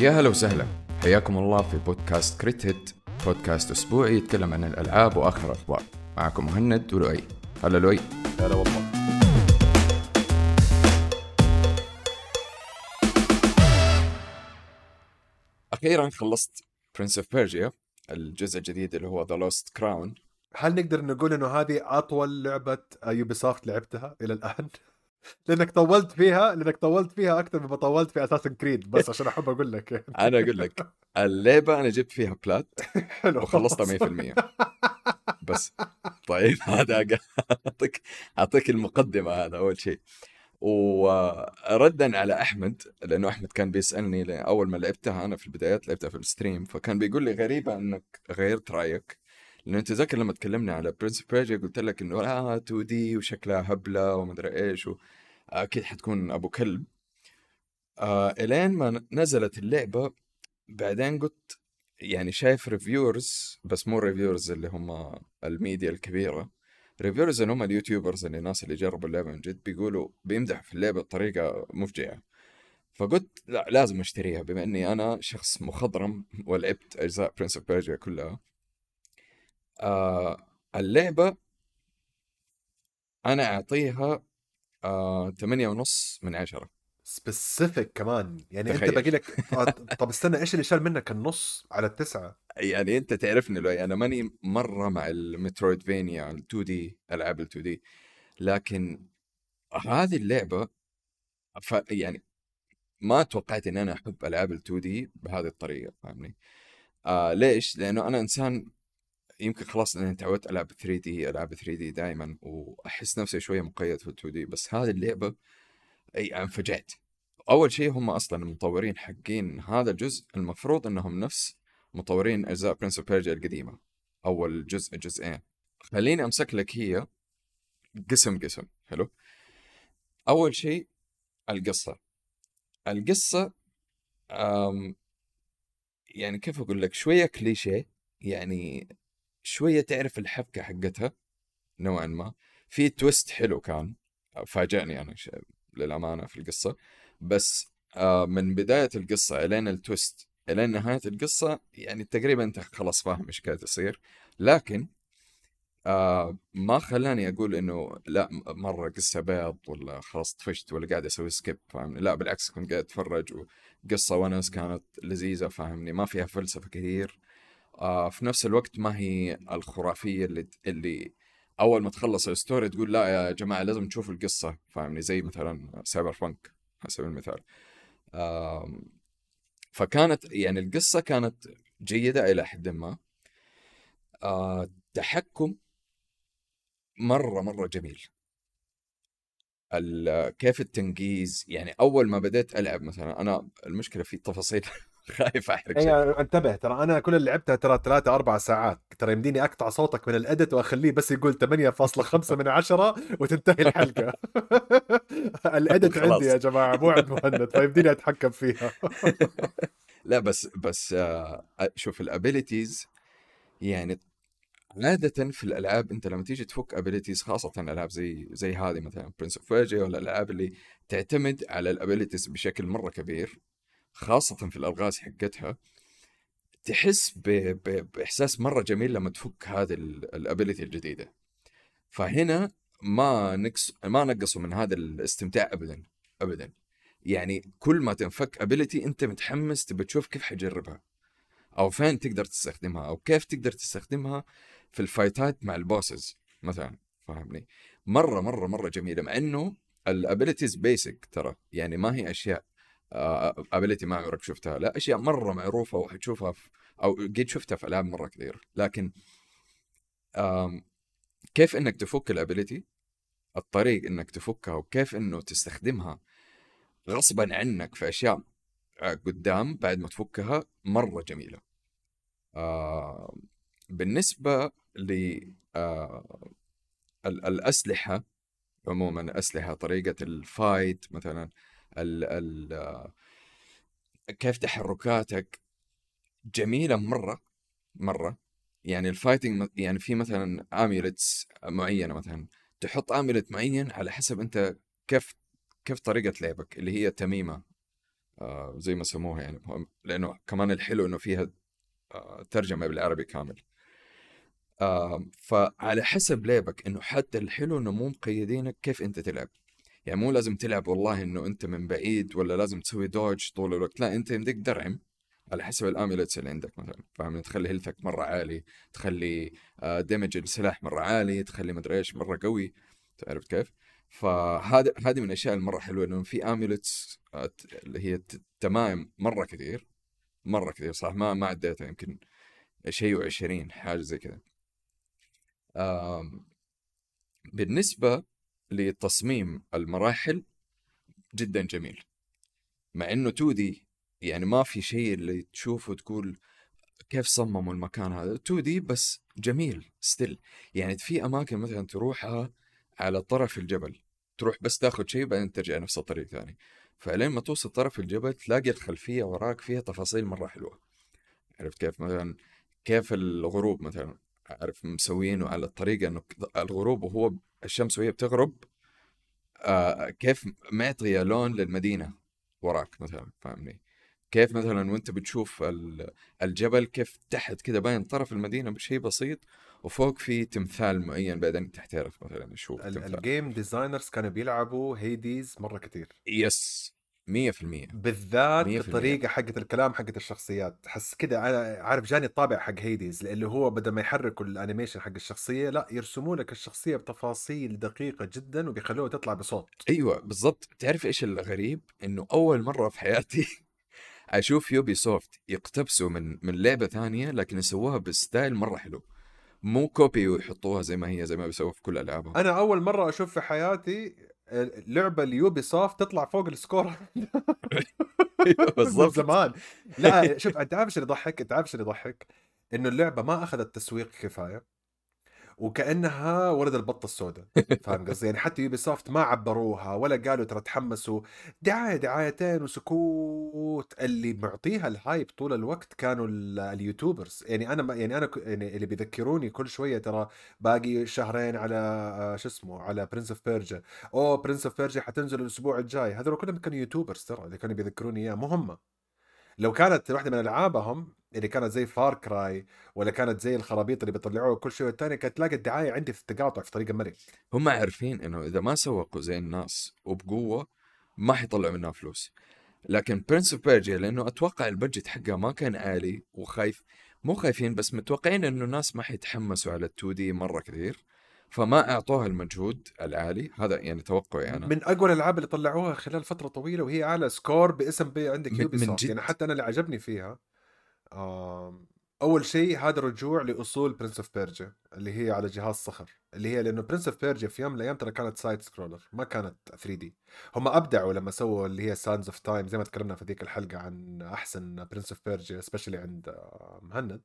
يا هلا وسهلا. حياكم الله في بودكاست كريت هيت. بودكاست أسبوعي يتكلم عن الألعاب وآخر الأخبار. معكم مهند ولؤي. هلا لؤي. هلا والله. أخيرا خلصت Prince of Persia الجزء الجديد اللي هو The Lost Crown هل نقدر نقول إنه هذه أطول لعبة Ubisoft لعبتها إلى الآن؟ لأنك طولت فيها لأنك طولت فيها أكثر مما طولت في Assassin's Creed بس عشان أحب أقول لك. يعني. أنا أقول لك اللعبة أنا جبت فيها plat حلو وخلصتها 100% بس. طيب هذا أعطيك أعطيك المقدمة هذا أول شيء. وردا على أحمد لأنه أحمد كان بيسألني أول ما لعبتها أنا في البدايات لعبتها في ال stream فكان بيقول لي غريبة إنك غيرت رأيك. لأنه أنت تذكر لما تكلمنا على Prince Persia قلت لك إنه لا 2D وشكلها هبلة ومدري إيش أكيد حتكون أبو كلب. آه إلين ما نزلت اللعبة بعدين قلت يعني شايف reviewers بس مو reviewers اللي هم الميديا الكبيرة reviewers اللي هم ال YouTubers اللي الناس اللي جربوا اللعبة من جد بيقولوا بيمدحوا في اللعبة بطريقة مفجعة. فقلت لا لازم أشتريها بما إني أنا شخص مخضرم ولعبت أجزاء Prince of كلها. آه اللعبة أنا أعطيها آه 8 ونص من عشرة specific كمان يعني أنت تخيل. باقي لك آه، طب استنى إيش اللي شال منك النص على التسعة؟ يعني أنت تعرفني لو أنا ماني مرة مع ال Metroidvania ال 2D ألعاب ال 2D لكن هذه اللعبة ف يعني ما توقعت ان أنا أحب ألعاب ال 2D بهذه الطريقة فاهمني؟ آه ليش؟ لأنه أنا إنسان يمكن خلاص إني تعودت ألعب 3D العاب 3D دائما وأحس نفسي شوية مقيد في ال 2D بس هذه اللعبة أي أنفجعت. أول شيء هم أصلا المطورين حقين هذا الجزء المفروض إنهم نفس مطورين أجزاء Prince of القديمة. أول جزء جزئين. خليني أمسك لك هي قسم قسم. حلو؟ أول شيء القصة. القصة أم يعني كيف أقول لك شوية كليشيه. يعني شوية تعرف الحبكة حقتها نوعا ما. في twist حلو كان فاجأني أنا للأمانة في القصة. بس آه، من بداية القصة إلين ال twist إلين نهاية القصة يعني تقريبا أنت خلاص فاهم إيش قاعد يصير. لكن آه ما خلاني أقول إنه لا مرة قصة بيض ولا خلاص طفشت ولا قاعد أسوي skip فاهمني؟ لا بالعكس كنت قاعد أتفرج وقصة ونس كانت لذيذة فاهمني؟ ما فيها فلسفة كثير. في نفس الوقت ما هي الخرافية اللي اللي أول ما تخلص ال story تقول لا يا جماعة لازم تشوفوا القصة فاهمني؟ زي مثلا Cyberpunk على سبيل المثال. فكانت يعني القصة كانت جيدة إلى حد ما. آه تحكم مرة مرة جميل. كيف التنقيز؟ يعني أول ما بديت ألعب مثلا أنا المشكلة في تفاصيل خايف أحرق شيء. اي انتبه ترى أنا كل اللي لعبتها ترى ثلاثة أربع ساعات. ترى يمديني أقطع صوتك من ال edit وأخليه بس يقول 8.5 من عشرة وتنتهي الحلقة. ال edit. عندي يا جماعة مو عند مهند فيمديني أتحكم فيها. لا بس بس آه شوف ال abilities يعني عادة في الألعاب أنت لما تيجي تفك abilities خاصة ألعاب زي زي هذه مثلا Prince of ولا الألعاب اللي تعتمد على ال abilities بشكل مرة كبير خاصة في الألغاز حقتها تحس ب... ب... بإحساس مرة جميل لما تفك هذه ال ability الجديدة. فهنا ما نقص ما نقصوا من هذا الاستمتاع ابدا ابدا. يعني كل ما تنفك ability أنت متحمس تبي تشوف كيف حجربها أو فين تقدر تستخدمها أو كيف تقدر تستخدمها في ال fightات مع ال bosses مثلا فاهمني؟ مرة مرة مرة جميلة مع إنه ال abilities basic ترى. يعني ما هي أشياء ability ما عمرك شفتها. لا أشياء مرة معروفة وحتشوفها في أو قد شفتها في ألعاب مرة كثير. لكن كيف إنك تفك ال ability الطريق إنك تفكها وكيف إنه تستخدمها غصبا عنك في أشياء آه، قدام بعد ما تفكها مرة جميلة. آه بالنسبة ل آه ال- الأسلحة عموما أسلحة طريقة ال fight مثلا ال ال كيف تحركاتك جميلة مرة مرة. يعني ال fighting يعني في مثلا amulets معينة مثلا تحط amulet معين على حسب أنت كيف كيف طريقة لعبك اللي هي تميمه آه زي ما سموها يعني لأنه كمان الحلو إنه فيها آه ترجمة بالعربي كامل. آه فعلى حسب لعبك إنه حتى الحلو إنه مو مقيدينك كيف أنت تلعب. يعني مو لازم تلعب والله إنه أنت من بعيد ولا لازم تسوي dodge طول الوقت. لا أنت يمديك درعم على حسب ال amulets اللي عندك مثلا. فاهم تخلي health ك مرة عالي تخلي damage السلاح مرة عالي تخلي مدري إيش مرة قوي. تعرف كيف؟ فهذا هذه من الأشياء المرة حلوة إنه في amulets اللي هي تمايم مرة كثير مرة كثير صح؟ ما ما عديتها يمكن شيء و20 حاجة زي كذا. بالنسبة لتصميم المراحل جدا جميل. مع إنه 2 D يعني ما في شيء اللي تشوفه تقول كيف صمموا المكان هذا. 2 D بس جميل still يعني في أماكن مثلا تروحها على طرف الجبل. تروح بس تاخذ شيء بعدين ترجع نفس الطريق ثاني فلين ما توصل طرف الجبل تلاقي الخلفية وراك فيها تفاصيل مرة حلوة. عرفت كيف؟ مثلا كيف الغروب مثلا. عارف مسوينه على الطريقة إنه الغروب وهو الشمس وهي بتغرب آه كيف معطيه لون للمدينة وراك مثلا فاهمني؟ كيف مثلا وأنت بتشوف الجبل كيف تحت كده باين طرف المدينة بشيء بسيط وفوق في تمثال معين بعدين تحترف مثلا شو ال game designers كانوا بيلعبوا Hades مرة كثير yes 100% بالذات الطريقة حقت الكلام حقت الشخصيات. حس كده أنا عارف جاني الطابع حق Hades لأنه هو بدل ما يحركوا ال animation حق الشخصية لا يرسموا لك الشخصية بتفاصيل دقيقة جدا وبيخلوها تطلع بصوت. أيوه بالضبط. تعرف إيش الغريب؟ إنه أول مرة في حياتي أشوف Ubisoft يقتبسوا من من لعبة ثانية لكن يسووها ب style مرة حلو. مو copy ويحطوها زي ما هي زي ما بيسووا في كل العابهم أنا أول مرة أشوف في حياتي لعبة ل Ubisoft تطلع فوق ال score. أيوة، بالضبط. زمان. لا شوف أنت عارف إيش اللي يضحك؟ أنت عارف إيش اللي يضحك؟ إنه اللعبة ما أخذت تسويق كفاية. وكأنها ولد البطة السوداء فاهم قصدي؟ يعني حتى Ubisoft ما عبروها ولا قالوا ترى تحمسوا. دعاية دعايتين وسكوت. اللي معطيها ال hype طول الوقت كانوا ال YouTubers يعني أنا يعني أنا يعني اللي بيذكروني كل شوية ترى باقي شهرين على آه، شو اسمه؟ على Prince of Persia أوه Prince of Persia حتنزل الأسبوع الجاي. هذول كلهم كانوا YouTubers ترى اللي كانوا بيذكروني إياه مو هم. لو كانت واحدة من ألعابهم اللي كانت زي Far Cry ولا كانت زي الخرابيط اللي بيطلعوها كل شوية والثانيه كانت تلاقي الدعاية عندي في التقاطع في طريق الملك هم عارفين إنه إذا ما سوقوا زي الناس وبقوة ما حيطلعوا منها فلوس. لكن Prince of Persia لأنه أتوقع ال budget حقها ما كان عالي وخايف مو خايفين بس متوقعين إنه الناس ما حيتحمسوا على ال 2 D مرة كثير فما أعطوها المجهود العالي. هذا يعني توقعي أنا. من أقوى الألعاب اللي طلعوها خلال فترة طويلة وهي أعلى score باسم بي عندك Ubisoft يعني حتى أنا اللي عجبني فيها أول شيء هذا رجوع لأصول Prince of Persia اللي هي على جهاز صخر اللي هي لأنه Prince of Persia في يوم من الأيام ترى كانت side scroller ما كانت 3 D هم أبدعوا لما سووا اللي هي Sands of Time زي ما تكلمنا في ذيك الحلقة عن أحسن Prince of Persia specially عند آه، مهند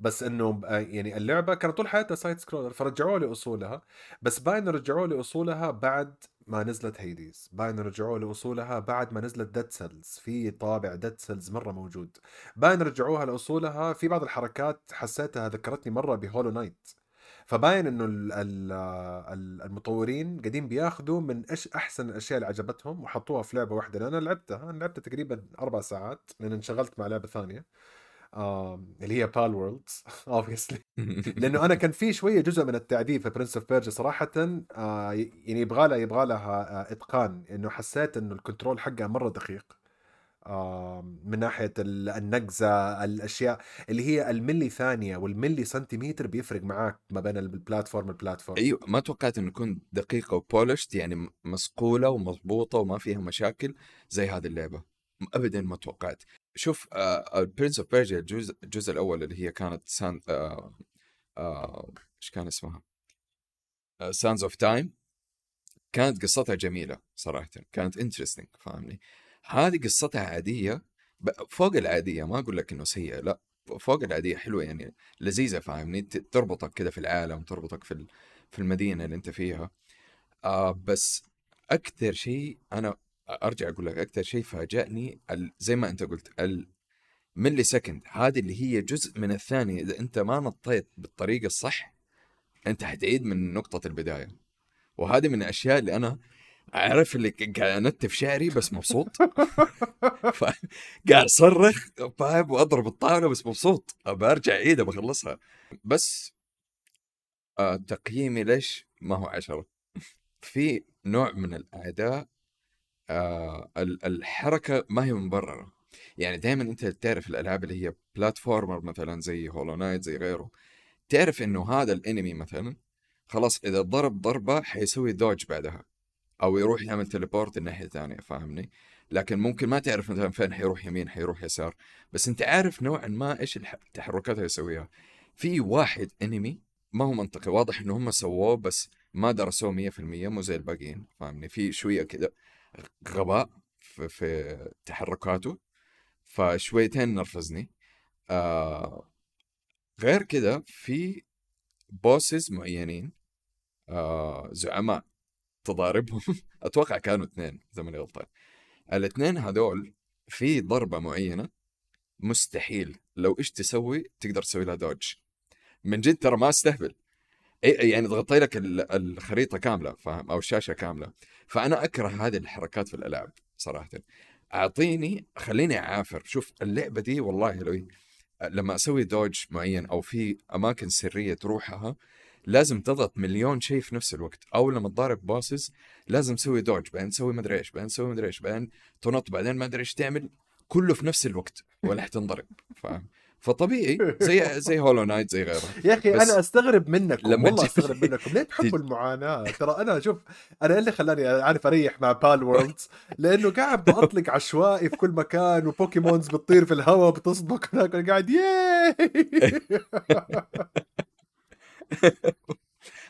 بس إنه يعني اللعبة كانت طول حياتها side scroller فرجعوها لأصولها. بس باين رجعوها لأصولها بعد ما نزلت Hades باين رجعوها لأصولها بعد ما نزلت Dead Cells في طابع Dead Cells مرة موجود. باين رجعوها لأصولها في بعض الحركات حسيتها ذكرتني مرة ب Hollow Knight فباين إنه المطورين قاعدين بياخذوا من إيش أحسن الأشياء اللي عجبتهم وحطوها في لعبة واحدة. أنا لعبتها أنا لعبتها تقريبا أربع ساعات لأن انشغلت مع لعبة ثانية. اللي هي Palworld obviously لأنه أنا كان في شوية جزء من التعذيب في Prince of Persia صراحة آه يعني يبغى لها يبغى لها آه إتقان إنه حسيت إنه ال control حقها مرة دقيق. آه من ناحية النقزة الأشياء اللي هي الملي ثانية والملي سنتيمتر بيفرق معاك ما بين ال platform وال platform. أيوه ما توقعت إنه تكون دقيقه و polished يعني مصقوله ومضبوطة وما فيها مشاكل زي هذه اللعبة. ابدا ما توقعت شوف Prince of Persia الجزء الجزء الأول اللي هي كانت Sands آه، آه، إيش كان اسمها؟ Sands of Time كانت قصتها جميلة صراحة كانت interesting فاهمني؟ هذه قصتها عادية فوق العادية ما أقول لك إنه سيئة لا فوق العادية حلوة يعني لذيذة فاهمني؟ تربطك كده في العالم تربطك في في المدينة اللي أنت فيها آه بس أكثر شيء أنا أرجع أقول لك أكثر شيء فاجأني زي ما أنت قلت الملي سكند هذه اللي هي جزء من الثانية إذا أنت ما نطيت بالطريقة الصح أنت حتعيد من نقطة البداية. وهذه من الأشياء اللي أنا عارف اللي قاعد أنتف شعري بس مبسوط. قاعد أصرخ فاهم وأضرب الطاولة بس مبسوط. أبى أرجع اعيدها بخلصها بس آه تقييمي ليش؟ ما هو عشرة. في نوع من الاعداء آه ال- الحركة ما هي مبرره يعني دائما أنت تعرف الألعاب اللي هي platformer مثلا زي Hollow Knight زي غيره تعرف إنه هذا ال enemy مثلا خلاص إذا ضرب ضربة حيسوي dodge بعدها أو يروح يعمل teleport الناحية الثانية فاهمني؟ لكن ممكن ما تعرف مثلا فين حيروح يمين حيروح يسار بس أنت عارف نوعا ما إيش التحركات اللي يسويها. في واحد أنمي ما هو منطقي واضح إنه هم سووه بس ما درسوه 100% مو زي الباقيين فاهمني؟ في شوية كذا غباء في, في تحركاته فشويتين نرفزني. آه غير كذا في بوسز معينين آه زعماء تضاربهم. أتوقع كانوا اثنين إذا ماني غلطان. الاثنين هذول في ضربة معينة مستحيل لو إيش تسوي تقدر تسوي لها دوج من جد ترى ما أستهبل. يعني تغطي لك ال- الخريطة كاملة فاهم؟ أو الشاشة كاملة. فأنا أكره هذه الحركات في الألعاب صراحة. أعطيني خليني أعافر. شوف اللعبة دي والله لو لما أسوي دوج معين أو في أماكن سرية تروحها لازم تضغط مليون شيء في نفس الوقت. أو لما تضارب bosses لازم تسوي dodge. بعدين تسوي مدري إيش بعدين تسوي مدري إيش بعدين تنط بعدين ما أدري إيش تعمل. كله في نفس الوقت ولا حتنضرب فاهم؟ فطبيعي. زي زي Hollow Knight زي غيره يا أخي أنا أستغرب منكم لما والله أستغرب منكم ليه تحبوا المعاناة؟ ترى أنا شوف أنا اللي خلاني عارف أريح مع Palworlds لأنه قاعد بأطلق عشوائي في كل مكان و Pokemons بتطير في الهواء بتصدق هناك قاعد yay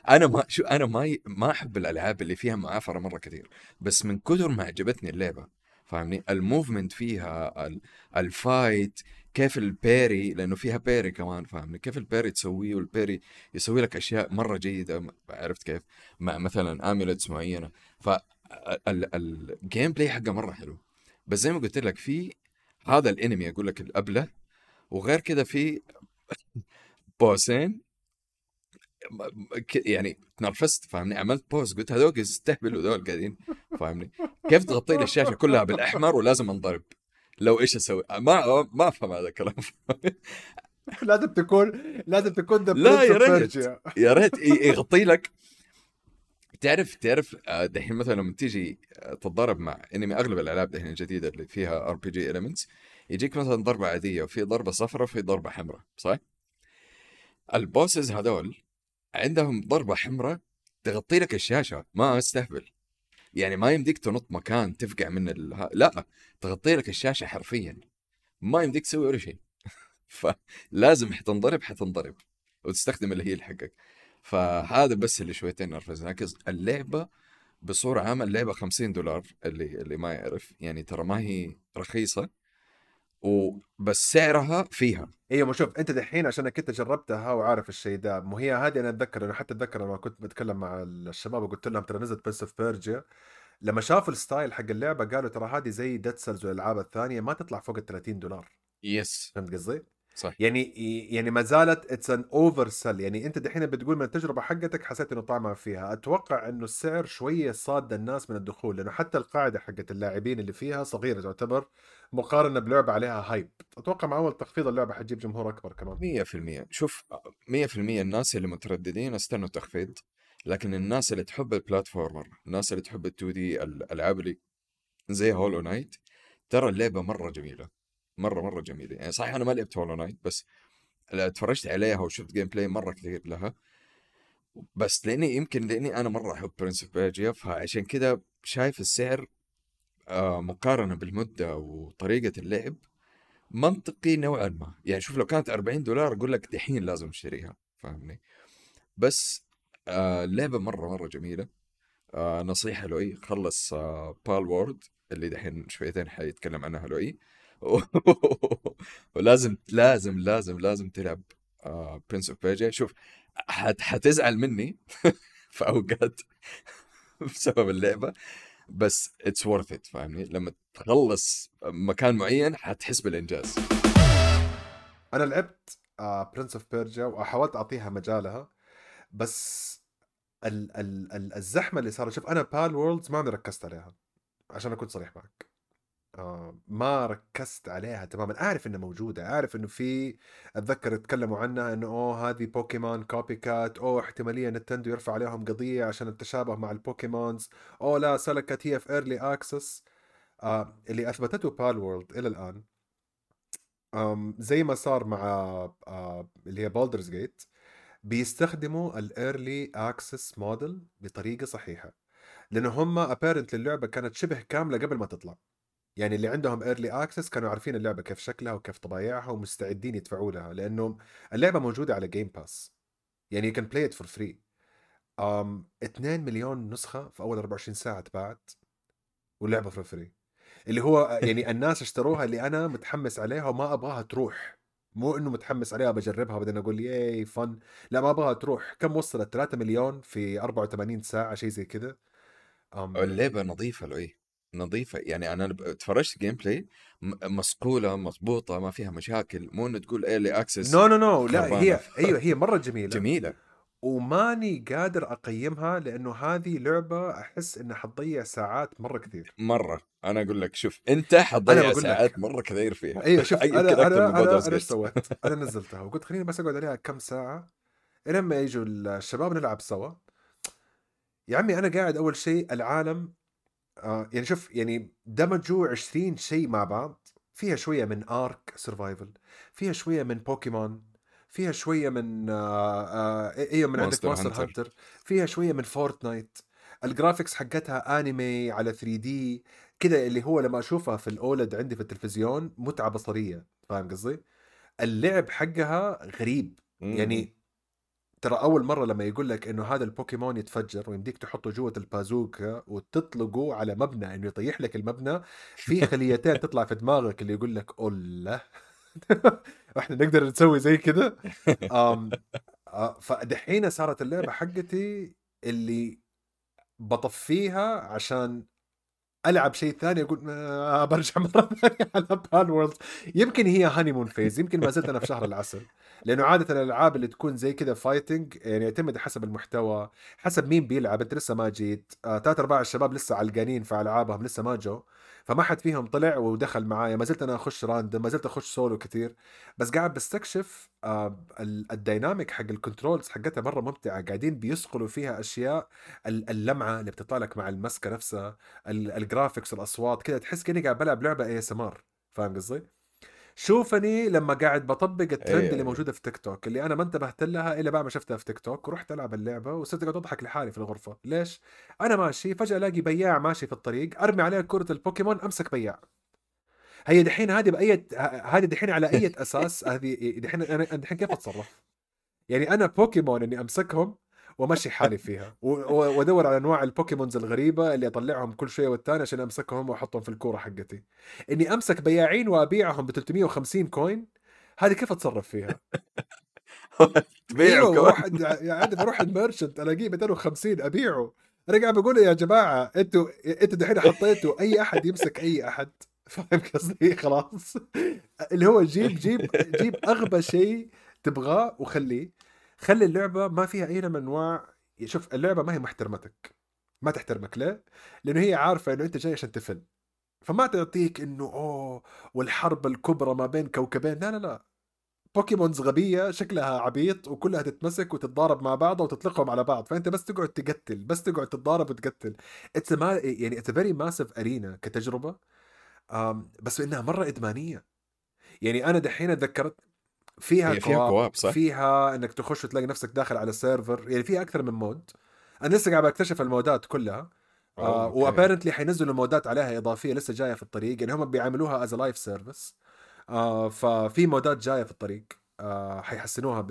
أنا ما شو أنا ما. ما أحب الألعاب اللي فيها معافرة مرة كثير. بس من كثر ما عجبتني اللعبة فاهمني؟ ال movement فيها ال... ال fight كيف ال parry لأنه فيها parry كمان فاهمني؟ كيف ال parry تسويه وال parry يسوي لك أشياء مرة جيدة عرفت كيف مع مثلا amulets معينة. ف ال gameplay حقه مرة حلو. بس زي ما قلت لك في هذا ال enemy أقول لك الابله وغير كذا في boss ين يعني تنرفزت فاهمني؟ عملت pause قلت هذول يستهبلوا ذول قاعدين فاهمني؟ كيف تغطي لي الشاشة كلها بالأحمر ولازم أنضرب؟ لو إيش أسوي؟ ما ما أفهم هذا الكلام. لازم تكون لازم تكون لا يا ريت. يا ريت. يغطي لك. تعرف تعرف آه، دحين مثلا لما تيجي آه، تتضارب مع enemy أغلب الألعاب دحين الجديدة اللي فيها RPG elements يجيك مثلا ضربة عادية وفي ضربة صفراء وفي ضربة حمراء صح؟ البوسز هذول عندهم ضربة حمراء تغطي لك الشاشة ما أستهبل. يعني ما يمديك تنط مكان تفقع من ال... لا تغطي لك الشاشة حرفيا. ما يمديك تسوي ولا شيء. فلازم حتنضرب حتنضرب. وتستخدم اللي هي حقك فهذا بس اللي شويتين نرفزني لكن اللعبة بصورة عامة اللعبة 50 دولار اللي اللي ما يعرف. يعني ترى ما هي رخيصة. وبس سعرها فيها. أيوه ما شوف أنت دحين عشانك انت جربتها وعارف الشيء ده مو هي هذه أنا أتذكر أنا حتى أتذكر لما كنت بتكلم مع الشباب وقلت لهم ترى نزلت Prince of Persia لما شافوا ال style حق اللعبة قالوا ترى هذه زي Dead Cells والألعاب الثانية ما تطلع فوق ال 30 دولار. yes فهمت قصدي؟ صح يعني يعني ما زالت it's an oversell يعني أنت دحين بتقول من التجربة حقتك حسيت إنه طعمها فيها. أتوقع إنه السعر شوية صاد الناس من الدخول لأنه حتى القاعدة حقت اللاعبين اللي فيها صغيرة تعتبر مقارنة بلعبة عليها hype أتوقع مع أول تخفيض اللعبة حتجيب جمهور أكبر كمان. 100% شوف 100% الناس اللي مترددين استنوا التخفيض لكن الناس اللي تحب ال platformer الناس اللي تحب ال 2D الالعاب اللي زي Hollow Knight ترى اللعبة مرة جميلة. مرة مرة جميلة. يعني صحيح أنا ما لعبت Hollow Knight بس اتفرجت عليها وشفت gameplay مرة كثير لها. بس لأني يمكن لأني أنا مرة أحب Prince of Persia فعشان كذا شايف السعر آه مقارنة بالمدة وطريقة اللعب منطقي نوعا ما. يعني شوف لو كانت 40 دولار أقول لك دحين لازم أشتريها فاهمني؟ بس آه اللعبة مرة مرة جميلة. آه نصيحة لؤي خلص Palworld اللي دحين شويتين حيتكلم عنها لؤي. ولازم لازم لازم لازم تلعب Prince of Persia شوف حت حتزعل مني في أوقات بسبب اللعبة بس it's worth it فاهمني؟ لما تخلص مكان معين حتحس بالإنجاز. أنا لعبت Prince of Persia وحاولت أعطيها مجالها بس ال ال ال الزحمة اللي صارت شوف أنا Palworlds ما عمري ركزت عليها عشان أكون صريح معك. ما ركزت عليها تماما. أعرف إنها موجودة أعرف إنه في أتذكر تكلموا عنها إنه أوه هذه Pokemon copycat أوه احتمالية Nintendo يرفع عليهم قضية عشان التشابه مع ال Pokemons أوه لا سلكت هي في early access آه اللي أثبتته بال وورلد إلى الآن آم زي ما صار مع آه اللي هي Baldur's Gate بيستخدموا ال early access model بطريقة صحيحة لأنه هم apparently اللعبة كانت شبه كاملة قبل ما تطلع. يعني اللي عندهم early access كانوا عارفين اللعبة كيف شكلها وكيف طبايعها ومستعدين يدفعوا لها لأنه اللعبة موجودة على Game Pass يعني you can play it for free um 2 مليون نسخة في أول 24 ساعة تباعت واللعبة for free اللي هو يعني الناس اشتروها اللي أنا متحمس عليها وما أبغاها تروح. مو إنه متحمس عليها بجربها بعدين أقول yay fun لا ما أبغاها تروح. كم وصلت؟ 3 مليون في 84 ساعة شيء زي كذا. اللعبة نظيفة لؤي. نظيفة. يعني أنا تفرجت gameplay مصقوله مضبوطة ما فيها مشاكل مو إنه تقول early access no no no لا هي أيوه هي مرة جميلة. جميلة. وماني قادر أقيمها لأنه هذه لعبة أحس إنها حتضيع ساعات مرة كثير. مرة. أنا أقول لك شوف أنت حتضيع ساعات مرة كثير فيها. أيوه شوف أنا أنا أنا, أنا إيش سويت؟ أنا نزلتها. وقلت خليني بس أقعد عليها كم ساعة لما يجوا الشباب نلعب سوا. يا عمي أنا قاعد أول شيء العالم آه يعني شوف يعني دمجوا 20 شيء مع بعض فيها شوية من Ark Survival فيها شوية من بوكيمون فيها شوية من آه آه أيوه من عندك Monster Hunter. فيها شوية من Fortnite. ال graphics حقتها انمي على 3D كده اللي هو لما أشوفها في ال OLED عندي في التلفزيون متعة بصرية فاهم قصدي؟ اللعب حقها غريب يعني ترى أول مرة لما يقول لك إنه هذا البوكيمون يتفجر ويمديك تحطه جوة البازوكا وتطلقه على مبنى إنه يطيح لك المبنى في خليتين تطلع في دماغك اللي يقول لك الله إحنا نقدر نسوي زي كذا آه، فدحين صارت اللعبة حقتي اللي بطفيها عشان ألعب شيء ثاني أقول آه برجع مرة ثانية على Palworld يمكن هي honeymoon phase يمكن ما زلت أنا في شهر العسل. لأنه عادة الألعاب اللي تكون زي كذا fighting يعني يعتمد حسب المحتوى حسب مين بيلعب أنت لسه ما جيت. آه ثلاث أرباع الشباب لسه علقانين في ألعابهم لسه ما جو. فما حد فيهم طلع ودخل معايا. ما زلت أنا أخش random ما زلت أخش سولو كثير بس قاعد بستكشف آه ال dynamic حق ال controls حقتها مرة ممتعة. قاعدين بيسقلوا فيها أشياء اللمعة اللي بتطلع لك مع المسكة نفسها ال graphics الأصوات كذا تحس كأني قاعد بلعب لعبة ASMR فاهم قصدي؟ شوفني لما قاعد بطبق الترند اللي موجودة في تيك توك اللي أنا ما انتبهت لها إلا بعد ما شفتها في تيك توك ورحت ألعب اللعبة وصرت قاعد أضحك لحالي في الغرفة. ليش؟ أنا ماشي فجأة ألاقي بياع ماشي في الطريق أرمي عليه كرة البوكيمون أمسك بياع. هي دحين هذه باي هذه دحين على اي أساس هذه دحين أنا دحين كيف أتصرف؟ يعني أنا بوكيمون إني أمسكهم وامشي حالي فيها وأدور على أنواع ال Pokemons الغريبة اللي أطلعهم كل شوية والثاني عشان أمسكهم وأحطهم في الكورة حقتي. إني أمسك بياعين وأبيعهم ب 350 coin هذه كيف أتصرف فيها؟ تبيعه أيوة واحد يعني بروح ال merchant ألاقيه 250 أبيعه. أنا قاعد بقول يا جماعة أنتوا أنتوا دحين حطيتوا أي أحد يمسك أي أحد؟ فاهم قصدي؟ خلاص. اللي هو جيب جيب جيب أغبى شيء تبغاه وخليه. خلي اللعبة ما فيها أي من أنواع شوف اللعبة ما هي محترمتك. ما تحترمك. ليه؟ لأنه هي عارفة إنه أنت جاي عشان تفل. فما تعطيك إنه أوه والحرب الكبرى ما بين كوكبين. لا لا لا. Pokemons غبية شكلها عبيط وكلها تتمسك وتتضارب مع بعض وتطلقهم على بعض. فأنت بس تقعد تقتل بس تقعد تتضارب وتقتل. it's ما يعني it's very massive arena كتجربة. بس إنها مرة إدمانية. يعني أنا دحين تذكرت فيها فيها كواب صح؟ فيها إنك تخش وتلاقي نفسك داخل على server يعني فيها أكثر من mode. أنا لسه قاعد اكتشف ال mode ات كلها آه و apparently حينزلوا mode ات عليها إضافية لسه جاية في الطريق يعني هم بيعملوها as live service ففي mode ات جاية في الطريق. آه حيحسنوها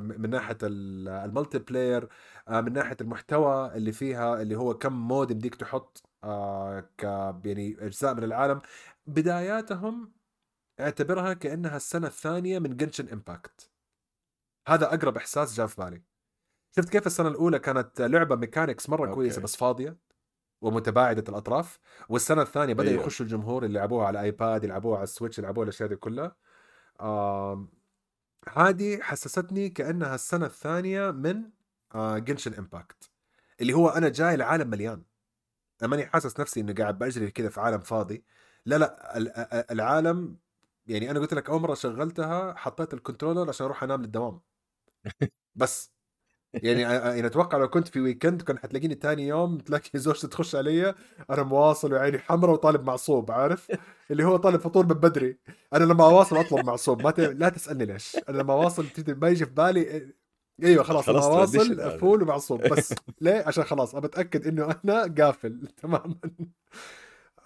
من ناحية ال multiplayer آه من ناحية المحتوى اللي فيها اللي هو كم mode يمديك تحط. ك يعني أجزاء من العالم. بداياتهم أعتبرها كأنها السنة الثانية من Genshin Impact هذا أقرب إحساس جاء في بالي. شفت كيف السنة الأولى كانت لعبة mechanics مرة okay. كويسه بس فاضية ومتباعدة الأطراف والسنة الثانية بدا أيوه. يخشوا الجمهور اللي لعبوها على iPad يلعبوها على ال Switch يلعبوها الأشياء دي كلها. آه هذه حسستني كأنها السنة الثانية من آه Genshin Impact اللي هو أنا جاي العالم مليان. ماني حاسس نفسي انه قاعد بجري كذا في عالم فاضي. لا لا ال- ال- العالم يعني أنا قلت لك أول مرة شغلتها حطيت ال controller عشان أروح أنام للدوام. بس. يعني أ- يعني أتوقع لو كنت في weekend كان حتلاقيني تاني يوم تلاقي زوجتي تخش علي أنا مواصل وعيني حمراء وطالب معصوب عارف؟ اللي هو طالب فطور من بدري. أنا لما أواصل أطلب معصوب ما ت... لا تسألني ليش. أنا لما أواصل ما يجي في بالي أيوه خلاص خلاص tradition هذا. فول ومعصوب بس ليه؟ عشان خلاص ابى اتاكد إنه أنا قافل تماما.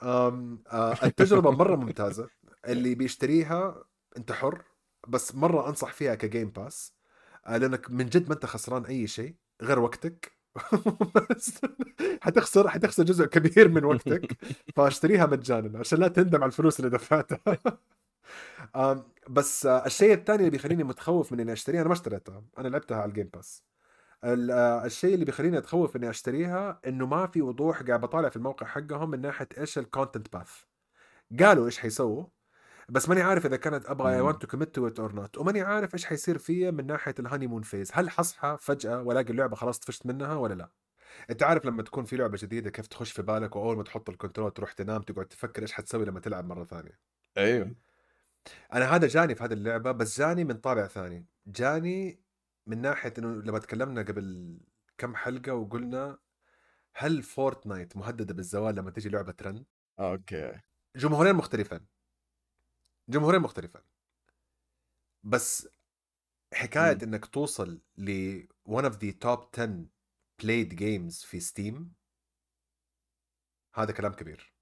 آه، التجربة مرة ممتازة. اللي بيشتريها أنت حر بس مرة أنصح فيها ك Game Pass آه، لأنك من جد ما أنت خسران أي شيء غير وقتك. حتخسر حتخسر جزء كبير من وقتك. فاشتريها مجانا عشان لا تندم على الفلوس اللي دفعتها. بس الشيء الثاني اللي بيخليني متخوف من إني أشتريها أنا ما اشتريتها أنا لعبتها على ال Game Pass آه، الشيء اللي بيخليني أتخوف إني أشتريها إنه ما في وضوح قاعد بطالع في الموقع حقهم من ناحية إيش ال content path قالوا إيش حيسووا بس ماني عارف إذا كانت أبغى I. want to commit to it or not وماني عارف إيش حيصير فيا من ناحية ال honeymoon phase هل حصحى فجأة وألاقي اللعبة خلاص طفشت منها ولا لا؟ أنت عارف لما تكون في لعبة جديدة كيف تخش في بالك وأول ما تحط ال control تروح تنام تقعد تفكر إيش حتسوي لما تلعب مرة ثانية؟ أيوه. أنا هذا جاني في هذه اللعبة بس جاني من طابع ثاني. جاني من ناحية إنه لما تكلمنا قبل كم حلقة وقلنا هل Fortnite مهددة بالزوال لما تجي لعبة trend okay. جمهورين مختلفين. جمهورين مختلفين. بس حكاية مم. إنك توصل ل one of the top 10 played games في Steam هذا كلام كبير.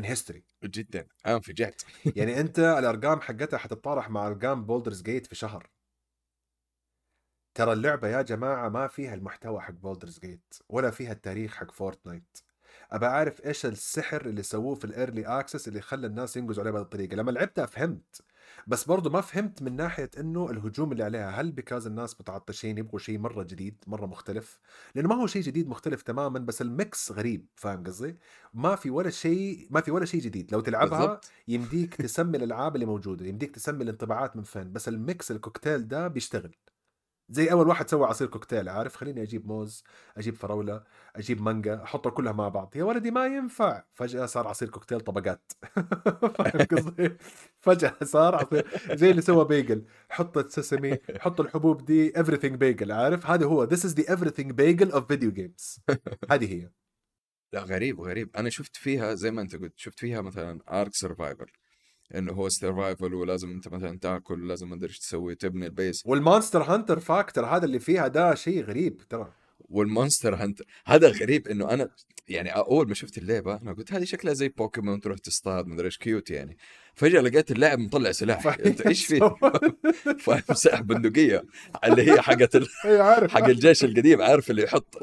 In history. جدا. أنا انفجعت. يعني أنت الأرقام حقتها حتتطارح مع أرقام Baldur's Gate في شهر. ترى اللعبة يا جماعة ما فيها المحتوى حق Baldur's Gate ولا فيها التاريخ حق Fortnite أبى أعرف إيش السحر اللي سووه في ال early access اللي خلى الناس ينقزوا عليها بهذه الطريقة. لما لعبتها فهمت. بس برضو ما فهمت من ناحية إنه الهجوم اللي عليها هل because الناس متعطشين يبغوا شيء مرة جديد مرة مختلف؟ لأنه ما هو شيء جديد مختلف تماما بس ال mix غريب فاهم قصدي؟ ما في ولا شيء ما في ولا شيء جديد. لو تلعبها يمديك تسمي الألعاب اللي موجودة يمديك تسمي الانطباعات من فين بس ال mix الكوكتيل ده بيشتغل. زي أول واحد سوى عصير كوكتيل عارف؟ خليني أجيب موز أجيب فراولة أجيب مانجا احطها كلها مع بعض. يا ولدي ما ينفع. فجأة صار عصير كوكتيل طبقات. فاهم قصدي؟ فجأة صار عصير زي اللي سوى bagel. حط السمسم حط الحبوب دي everything bagel عارف؟ هذا هو. This is the everything bagel of video games. هذه هي. لا غريب غريب. أنا شفت فيها زي ما أنت قلت شفت فيها مثلا Ark Survival إنه هو survival ولازم أنت مثلا تأكل لازم ما أدري إيش تسوي تبني ال base. وال Monster Hunter factor هذا اللي فيها ده شيء غريب ترى. وال Monster Hunter هذا غريب إنه أنا يعني أول ما شفت اللعبة أنا قلت هذه شكلها زي بوكيمون تروح تصطاد ما أدري إيش cute يعني. فجأة لقيت اللاعب مطلع سلاح. أنت إيش فيه؟ فاهم سلاح بندقية اللي هي حقت ال... عارف. حق الجيش القديم عارف اللي يحط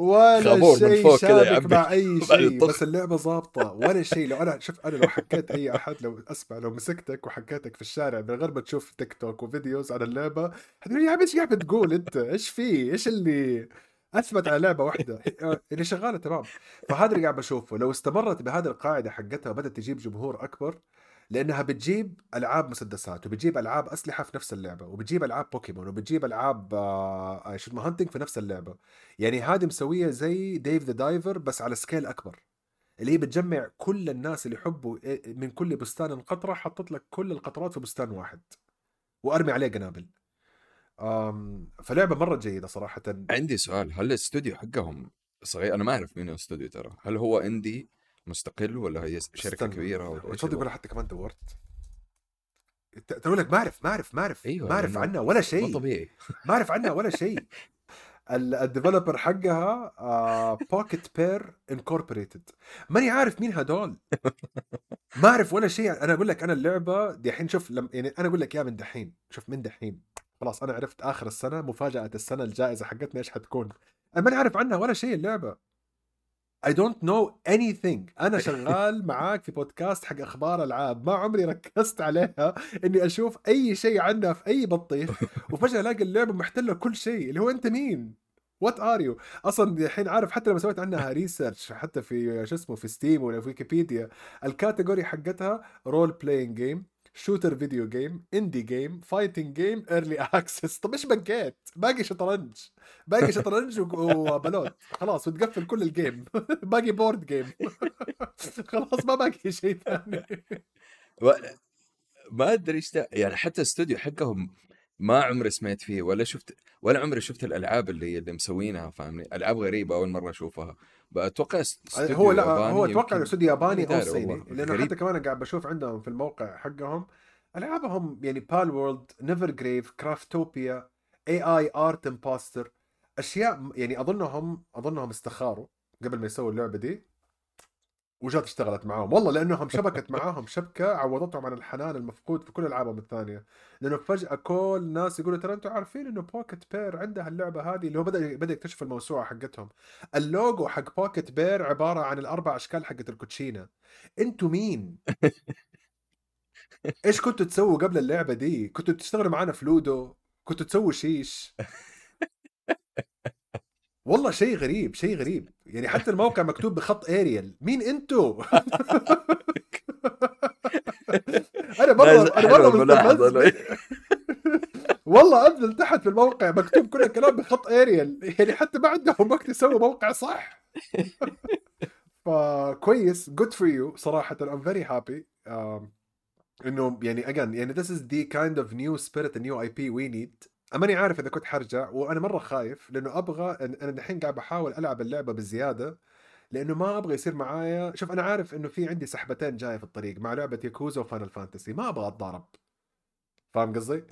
خابور من فوق كذا يعبي. مع أي شيء. بس اللعبة ظابطة ولا شيء. لو أنا شوف أنا لو حكيت أي أحد لو أسمع لو مسكتك وحكيتك في الشارع من غير ما تشوف تيك توك وفيديوز عن اللعبة حتقول يا عم إيش قاعد بتقول أنت إيش في؟ إيش اللي أثبت على لعبة واحدة. اللي شغالة تمام. فهذا اللي قاعد بشوفه. لو استمرت بهذه القاعدة حقتها وبدأت تجيب جمهور أكبر لأنها بتجيب ألعاب مسدسات وبتجيب ألعاب أسلحة في نفس اللعبة وبتجيب ألعاب بوكيمون وبتجيب ألعاب آه شو اسمه hunting في نفس اللعبة. يعني هذه مسوية زي Dave the Diver بس على scale أكبر. اللي هي بتجمع كل الناس اللي يحبوا إيه- من كل بستان قطرة حطت لك كل القطرات في بستان واحد. وأرمي عليه قنابل. فلعبة مرة جيدة صراحة. عندي سؤال هل الاستوديو حقهم صغير؟ أنا ما أعرف مين الاستوديو ترى. هل هو indie مستقل ولا هي شركة استنى. كبيرة ولا تصدق؟ ولا حتى كمان دورت تقول لك ما أعرف ما أعرف ما أعرف أيوة، ما أعرف عنها ولا شيء. طبيعي. ما أعرف عنها ولا شيء. ال- ال developer حقها Pocketpair Incorporated ماني عارف مين هدول. ما أعرف ولا شيء. أنا أقول لك أنا اللعبة دحين شوف لم يعني أنا أقول لك يا من دحين. شوف من دحين. خلاص أنا عرفت آخر السنة مفاجأة السنة الجائزة حقتنا إيش حتكون. أنا ماني عارف عنها ولا شيء اللعبة. I don't know anything. أنا شغال معاك في بودكاست حق أخبار ألعاب. ما عمري ركزت عليها إني أشوف أي شيء عنها في أي بطيخ وفجأة ألاقي اللعبة محتلة كل شيء. اللي هو أنت مين؟ what are you أصلا الحين عارف حتى لما سويت عنها research حتى في شو اسمه في ستيم ولا في ويكيبيديا ال category حقتها role playing game shooter video game indie game fighting game early access طب إيش بقيت باقي شطرنج. باقي شطرنج وبلوت خلاص وتقفل كل ال game. باقي board game خلاص ما باقي شيء ثاني. ما أدري إيش يعني حتى الاستوديو حقهم ما عمري سمعت فيه ولا شفت ولا عمري شفت الألعاب اللي اللي مسوينها فاهمني؟ ألعاب غريبة أول مرة أشوفها. بتوقع استوديو هو لا هو أتوقع استوديو ياباني أو صيني. لأنه. حتى كمان قاعد بشوف عندهم في الموقع حقهم ألعابهم يعني Palworld Never Grave Craftopia اي اي ارت امباستر اشياء يعني اظنهم أظنهم استخاروا قبل ما يسووا اللعبة دي وجات اشتغلت معاهم. والله لانهم شبكت معاهم شبكة عوضتهم عن الحنان المفقود في كل العابهم الثانية. لأنه فجأة كل الناس يقولوا ترى أنتم عارفين إنه بوكيت بير عندها اللعبة هذه؟ اللي هو بدا بدأ يكتشف الموسوعة حقتهم. اللوجو حق بوكيت بير عبارة عن الأربع أشكال حقت الكوتشينة. أنتوا مين؟ إيش كنتوا تسووا قبل اللعبة دي؟ كنتوا تشتغلوا معانا في لودو؟ كنتوا تسووا شيش؟ والله شيء غريب شيء غريب. يعني حتى الموقع مكتوب بخط Arial مين أنتوا أنا مره أنا مرة مستفز والله أنزل تحت في الموقع مكتوب كل الكلام بخط Arial يعني حتى ما عندهم وقت يسووا موقع صح. فكويس. good for you صراحة I'm very happy إنه يعني again يعني this is the kind of new spirit and new IP we need. ماني عارف إذا كنت حرجع وأنا مرة خايف لأنه أبغى أنا الحين قاعد بحاول ألعب اللعبة بزيادة لأنه ما أبغى يصير معايا. شوف أنا عارف إنه في عندي سحبتين جاية في الطريق مع لعبة ياكوزا وفاينل فانتسي. ما أبغى أتضارب. فاهم قصدي؟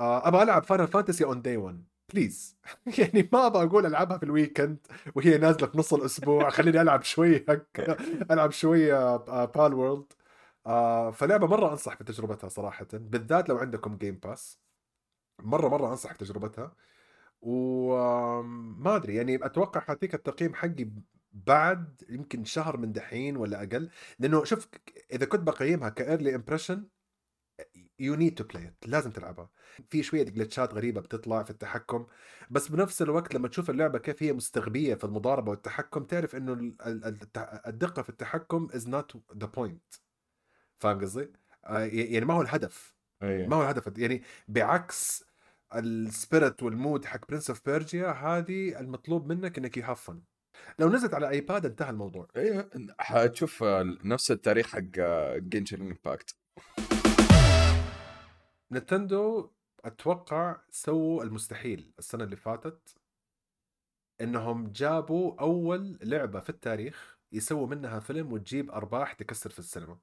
آه، أبغى ألعب فاينل فانتسي on day 1 please يعني ما أبغى أقول ألعبها في ال weekend وهي نازلة في نص الأسبوع. خليني ألعب شوية ألعب شوية Palworld آه فلعبة مرة أنصح بتجربتها صراحة. بالذات لو عندكم Game Pass مرة مرة أنصح بتجربتها وما أدري يعني أتوقع حأعطيك التقييم حقي بعد يمكن شهر من دحين ولا أقل. لأنه شوف إذا كنت بقيمها ك early impression you need to play لازم تلعبها. في شوية glitchات غريبة بتطلع في التحكم. بس بنفس الوقت لما تشوف اللعبة كيف هي مستغبية في المضاربة والتحكم تعرف إنه الدقة في التحكم is not the point فاهم قصدي؟ آه، يعني ما هو الهدف. ما أيوة. هو الهدف. يعني بعكس ال spirit وال mood حق Prince of Persia هذه المطلوب منك إنك you have fun لو نزلت على iPad انتهى الموضوع. أيوه حتشوف نفس التاريخ حق Genshin Impact نتندو أتوقع سووا المستحيل السنة اللي فاتت إنهم جابوا أول لعبة في التاريخ يسووا منها فيلم وتجيب أرباح تكسر في السينما.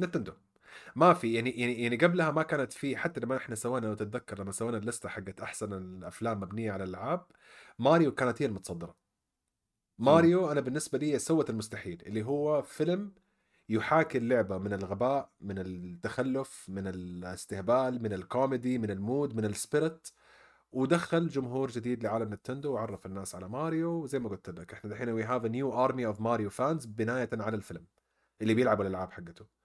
نتندو. ما في يعني يعني يعني قبلها ما كانت في حتى لما إحنا سوينا لو تتذكر لما سوينا اللستة حقت أحسن الأفلام مبنية على الألعاب ماريو كانت هي المتصدرة. ماريو أنا بالنسبة لي سوت المستحيل اللي هو فيلم يحاكي اللعبة من الغباء من التخلف من الاستهبال من الكوميدي من ال mood من ال spirit ودخل جمهور جديد لعالم نتندو وعرف الناس على ماريو وزي ما قلت لك إحنا الحين we have new army of Mario fans بناءً على الفيلم اللي بيلعبوا الألعاب حقته.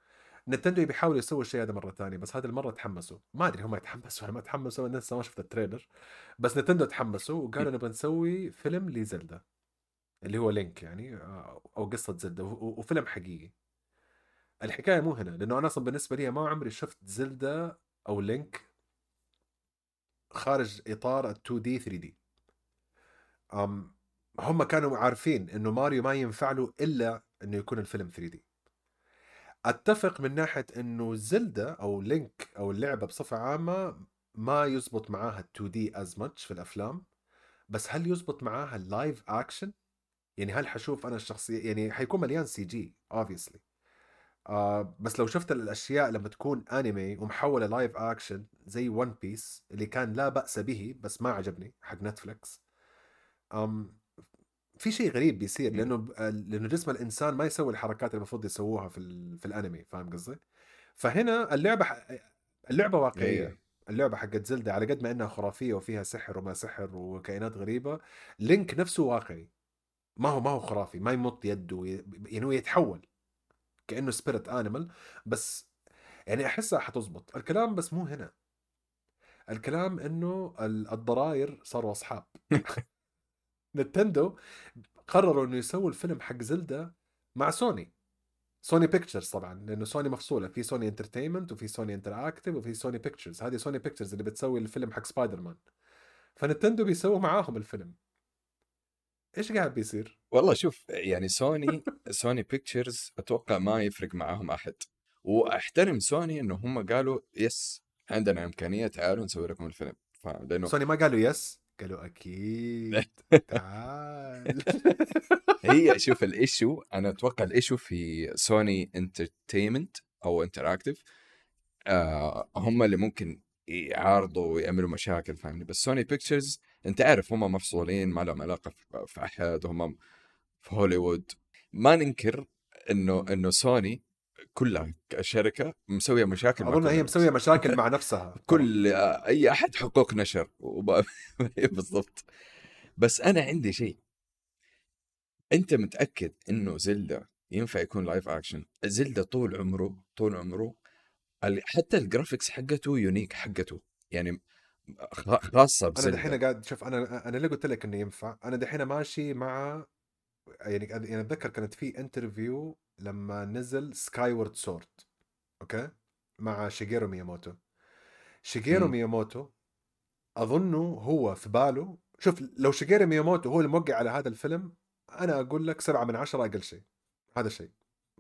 نتندو بيحاولوا يسووا الشيء هذا مرة ثانية بس هذه المرة تحمسوا. ما أدري هم يتحمسوا ولا ما تحمسوا أنا لسه ما شفت ال trailer. بس نتندو تحمسوا وقالوا نبغى نسوي فيلم لزلدا اللي هو لينك يعني آه، أو قصة زلدا وفيلم حقيقي. الحكاية مو هنا لأنه أنا أصلا بالنسبة لي ما عمري شفت زلدا أو لينك خارج إطار ال 2D 3D هم كانوا عارفين إنه ماريو ما ينفع له إلا إنه يكون الفيلم 3D أتفق من ناحية إنه زلدا أو لينك أو اللعبة بصفة عامة ما يزبط معاها ال 2D as much في الأفلام بس هل يزبط معاها ال live action يعني هل حشوف أنا الشخصيه يعني حيكون مليان CG obviously بس لو شفت الأشياء لما تكون انمي ومحولة live action زي One Piece اللي كان لا بأس به بس ما عجبني حق Netflix في شيء غريب بيصير مم. لأنه لأنه جسم الإنسان ما يسوي الحركات اللي المفروض يسووها في. في الأنمي فاهم قصدي؟ فهنا اللعبة ح... اللعبة واقعية أيوة. اللعبة حقت زلدة على قد ما إنها خرافية وفيها سحر وما سحر وكائنات غريبة Link نفسه واقعي ما هو ما هو خرافي ما يمط يده يعني هو يتحول كأنه spirit animal بس يعني أحسها حتزبط الكلام بس مو هنا الكلام إنه ال- الضراير صاروا أصحاب Nintendo قرروا إنه يسووا الفيلم حق زلدة مع سوني. Sony Pictures طبعا لأنه سوني مفصولة. في Sony Entertainment وفي Sony Interactive وفي Sony Pictures هذه Sony Pictures اللي بتسوي الفيلم حق سبايدر مان ف Nintendo بيسووا معاهم الفيلم. إيش قاعد بيصير؟ والله شوف يعني سوني Sony Pictures أتوقع ما يفرق معاهم أحد. وأحترم سوني إنه هم قالوا yes عندنا إمكانية تعالوا نسوي لكم الفيلم. لأنه سوني ما قالوا yes قالوا أكيد تعال. هي شوف ال issue أنا أتوقع ال issue في Sony Entertainment أو Interactive آه هم اللي ممكن يعارضوا ويعملوا مشاكل فاهمني؟ بس Sony Pictures أنت عارف هم مفصولين ما لهم علاقة في- في أحد هم في هوليوود. ما ننكر إنه إنه سوني كلها كشركه مسوية مشاكل أظن هي. مسوية مشاكل مع نفسها. كل أي أحد حقوق نشر. وب- بالضبط. بس أنا عندي شيء. أنت متأكد إنه زلدا ينفع يكون live action زلدا طول عمره طول عمره حتى ال graphics حقته unique حقته. يعني خاصة أنا بزلدا دحين قاعد شوف أنا أنا اللي قلت لك إنه ينفع؟ أنا دحين ماشي مع يعني يعني أتذكر كانت في interview لما نزل Skyward Sword okay؟ مع شيجيرو مياموتو. شيجيرو. مياموتو أظنه هو في باله. شوف لو شيجيرو مياموتو هو الموقع على هذا الفيلم أنا أقول لك سبعة من عشرة أقل شيء. هذا شيء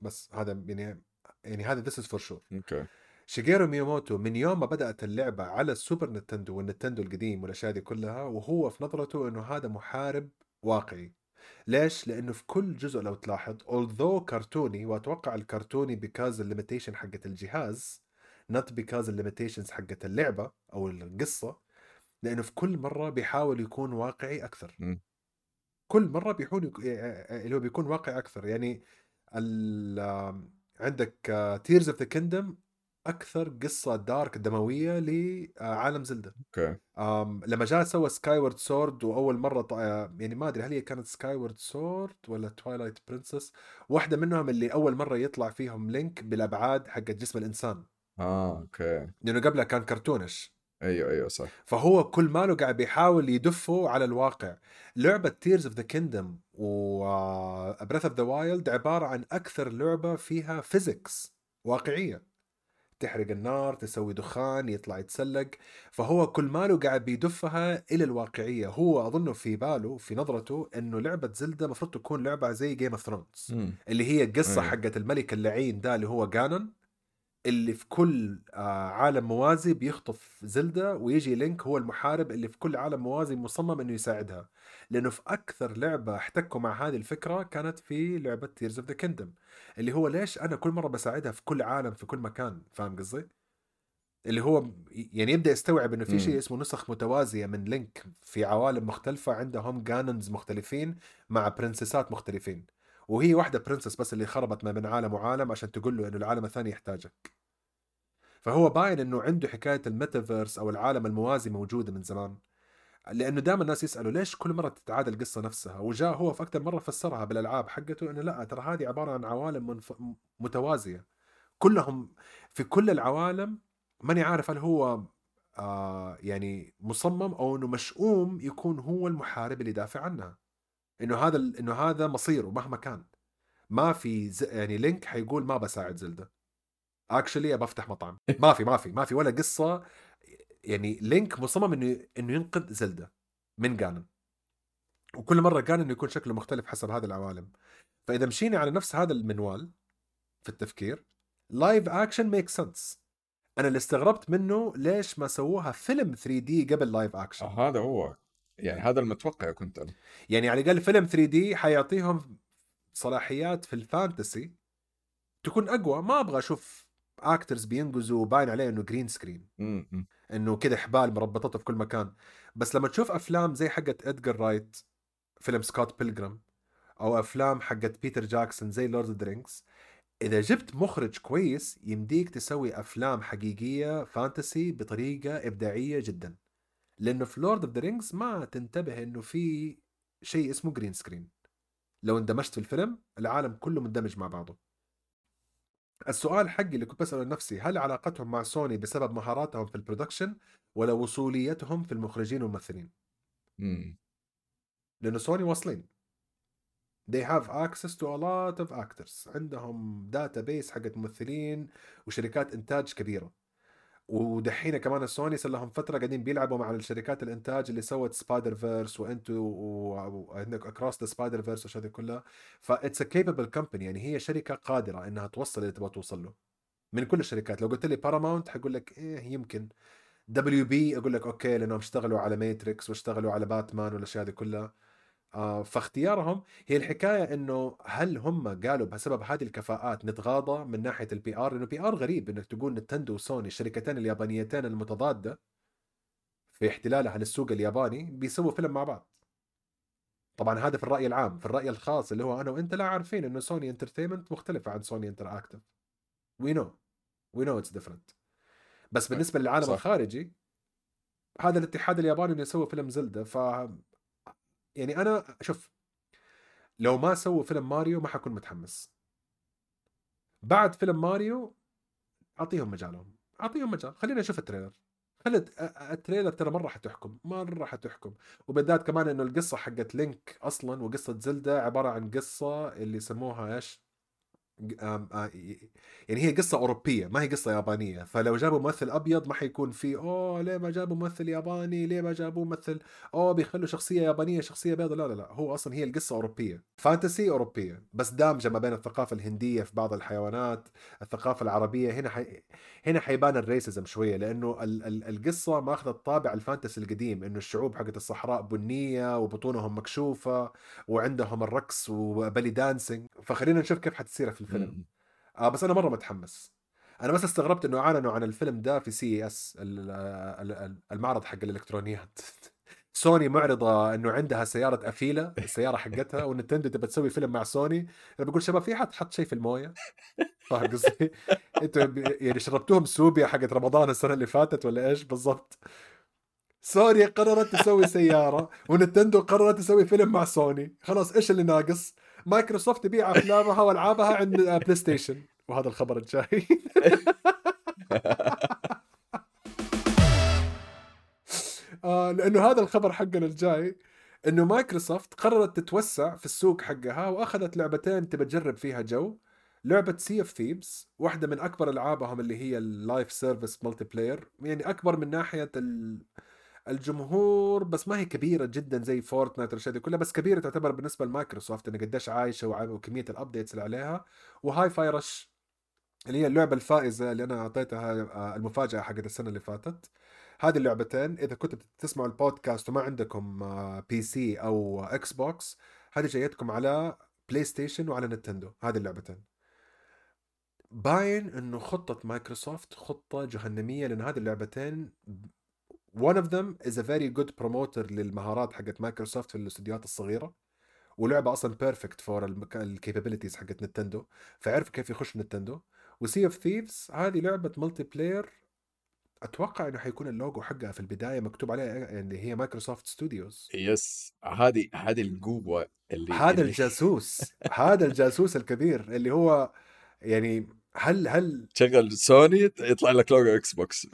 بس هذا يعني يعني هذا this is for sure. okay. شيجيرو مياموتو من يوم ما بدأت اللعبة على ال Super Nintendo وال Nintendo القديم والأشياء دي كلها وهو في نظرته إنه هذا محارب واقعي. ليش؟ لأنه في كل جزء لو تلاحظ although كرتوني وأتوقع الكرتوني because ال limitation حقت الجهاز not because ال limitations حقت اللعبة أو القصة لأنه في كل مرة بيحاول يكون واقعي أكثر. كل مرة بيحاول يك... اللي هو بيكون واقعي أكثر يعني ال... عندك Tears of the Kingdom أكثر قصة dark دموية لعالم زلدة. okay. لما جاء سوى Skyward Sword وأول مرة ط... يعني ما أدري هل هي كانت Skyward Sword ولا Twilight Princess واحدة منهم اللي أول مرة يطلع فيهم Link بالأبعاد حق جسم الإنسان. آه okay. لأنه قبلها كان cartoonish أيوه أيوه صح. فهو كل ماله قاعد بيحاول يدفه على الواقع. لعبة Tears of the Kingdom و Breath of the Wild عبارة عن أكثر لعبة فيها physics واقعية. تحرق النار تسوي دخان يطلع يتسلق فهو كل ماله قاعد بيدفها إلى الواقعية هو أظنه في باله في نظرته أنه لعبة زلدة مفروض تكون لعبة زي Game of Thrones. اللي هي قصة أيوة. حقت الملك اللعين ده اللي هو جانون اللي في كل آه، عالم موازي بيخطف زلدة ويجي Link هو المحارب اللي في كل عالم موازي مصمم إنه يساعدها لأنه في أكثر لعبة احتكوا مع هذه الفكرة كانت في لعبة Tears of the Kingdom اللي هو ليش أنا كل مرة بساعدها في كل عالم في كل مكان فاهم قصدي؟ اللي هو يعني يبدأ يستوعب إنه في. شيء اسمه نسخ متوازية من Link في عوالم مختلفة عندهم جانونز مختلفين مع princessات مختلفين وهي واحدة princess بس اللي خربت ما بين عالم وعالم عشان تقول له إنه العالم الثاني يحتاجك. فهو باين إنه عنده حكاية الميتافيرس أو العالم الموازي موجودة من زمان. لأنه دائما الناس يسألوا ليش كل مرة تتعاد القصة نفسها؟ وجاء هو في أكثر مرة فسرها بالألعاب حقته إنه لا ترى هذه عبارة عن عوالم منف... متوازية. كلهم في كل العوالم ماني عارف هل هو آه يعني مصمم أو إنه مشؤوم يكون هو المحارب اللي يدافع عنها. إنه هذا إنه هذا مصيره مهما كان. ما في ز... يعني Link حيقول ما بساعد زلدة. actually بفتح مطعم. ما في ما في ما في ولا قصة. يعني Link مصمم إنه إنه ينقذ زلدة من جانون وكل مرة جانون يكون شكله مختلف حسب هذه العوالم. فإذا مشينا على نفس هذا المنوال في التفكير live action make sense أنا اللي استغربت منه ليش ما سووها فيلم 3D قبل live action آه هذا هو. يعني هذا المتوقع كنت أنا. يعني على الأقل فيلم 3D حيعطيهم صلاحيات في ال fantasy تكون أقوى. ما أبغى أشوف actors بينقزوا وباين عليه إنه green screen. إنه كذا حبال مربطته في كل مكان. بس لما تشوف أفلام زي حقت Edgar Wright فيلم Scott Pilgrim أو أفلام حقت Peter Jackson زي Lord of Rings إذا جبت مخرج كويس يمديك تسوي أفلام حقيقية fantasy بطريقة إبداعية جدا. لأنه في Lord of the Rings ما تنتبه إنه في شيء اسمه green screen لو اندمجت في الفيلم العالم كله مندمج مع بعضه. السؤال حقي اللي كنت بسأله لنفسي هل علاقتهم مع سوني بسبب مهاراتهم في ال production ولا وصوليتهم في المخرجين والممثلين؟ مم. لأنه سوني واصلين. They have access to a lot of actors. عندهم database حقت ممثلين وشركات إنتاج كبيرة. ودحين كمان سوني صار لهم فترة قاعدين بيلعبوا مع الشركات الإنتاج اللي سوت سبايدر فيرس إنتو وعندك Across the Spider-Verse والاشياء كلها that's a capable company يعني هي شركة قادرة إنها توصل اللي تبغى توصل له. من كل الشركات. لو قلت لي باراماونت حقول لك إيه يمكن. WB أقول لك okay لأنهم اشتغلوا على ماتريكس واشتغلوا على باتمان والأشياء هذه كلها. فاختيارهم هي الحكاية إنه هل هم قالوا بسبب هذه الكفاءات نتغاضى من ناحية ال PR لأنه PR غريب إنك تقول نتندو وسوني الشركتين اليابانيتين المتضادة في احتلالها للسوق الياباني بيسووا فيلم مع بعض. طبعا هذا في الرأي العام في الرأي الخاص اللي هو أنا وأنت لا عارفين إنه سوني Entertainment مختلفة عن سوني Interactive we know we know it's different بس بالنسبة للعالم صح. الخارجي هذا الاتحاد الياباني انه يسوي فيلم زلدة ف يعني أنا شوف لو ما سووا فيلم ماريو ما حكون متحمس. بعد فيلم ماريو أعطيهم مجالهم أعطيهم مجال. خلينا نشوف ال trailer. خلي الت- ال trailer ترى مرة حتحكم مرة حتحكم. وبالذات كمان إنه القصة حقت لينك أصلا وقصة زلدة عبارة عن قصة اللي يسموها إيش؟ يعني هي قصة أوروبية ما هي قصة يابانية. فلو جابوا ممثل أبيض ما حيكون في أوه ليه ما جابوا ممثل ياباني؟ ليه ما جابوا ممثل؟ أوه بيخلوا شخصية يابانية شخصية بيضاء لا لا لا هو أصلا هي القصة أوروبية fantasy أوروبية. بس دامجة ما بين الثقافة الهندية في بعض الحيوانات الثقافة العربية هنا حي... هنا حيبان ال racism شوية لأنه ال... ال... القصة ماخذة الطابع ال fantasy القديم إنه الشعوب حقت الصحراء بنية وبطونهم مكشوفة وعندهم الرقص و belly dancing. فخلينا نشوف كيف حتصير في الفيلم. آه بس أنا مرة متحمس. أنا بس استغربت إنه أعلنوا عن الفيلم ده في CES المعرض حق الإلكترونيات. سوني معرضة إنه عندها سيارة افيلا السيارة حقتها ونتندو تبى تسوي فيلم مع سوني. أنا بقول شباب في حد حط شيء في الموية؟ فاهم قصدي؟ أنتوا يعني شربتوهم سوبيا حقت رمضان السنة اللي فاتت ولا إيش بالضبط؟ سوني قررت تسوي سيارة ونتندو قررت تسوي فيلم مع سوني. خلاص إيش اللي ناقص؟ مايكروسوفت تبيع أفلامها وألعابها عند بلاي ستيشن وهذا الخبر الجاي. آه لأنه هذا الخبر حقنا الجاي إنه مايكروسوفت قررت تتوسع في السوق حقها وأخذت لعبتين تبى تجرب فيها جو. لعبة Sea of Thieves واحدة من أكبر ألعابهم اللي هي ال live service multiplayer يعني أكبر من ناحية ال... الجمهور بس ما هي كبيرة جدا زي فورتنايت والاشياء دي كلها بس كبيرة تعتبر بالنسبة لمايكروسوفت انه قديش عايشة وع- وكمية ال updates اللي عليها و Hi-Fi Rush اللي هي اللعبة الفائزة اللي أنا أعطيتها آه، المفاجأة حقت السنة اللي فاتت. هذه اللعبتين إذا كنتوا تسمعوا البودكاست وما عندكم آه، PC أو إكس بوكس هذه جايتكم على بلاي ستيشن وعلى نينتندو هذه اللعبتين. باين إنه خطة مايكروسوفت خطة جهنمية لأن هذه اللعبتين one of them is a very good promoter للمهارات حقت مايكروسوفت في الاستديوهات الصغيرة ولعبة أصلا perfect for ال capabilities حقت نينتندو فعرف كيف يخش نينتندو و Sea of Thieves هذه لعبة multiplayer أتوقع إنه حيكون اللوجو حقها في البداية مكتوب عليها ان هي مايكروسوفت Studios yes هذه هذه القوة اللي هذا اللي الجاسوس هذا الجاسوس الكبير اللي هو يعني هل هل تشغل سوني يطلع لك لوجو إكس بوكس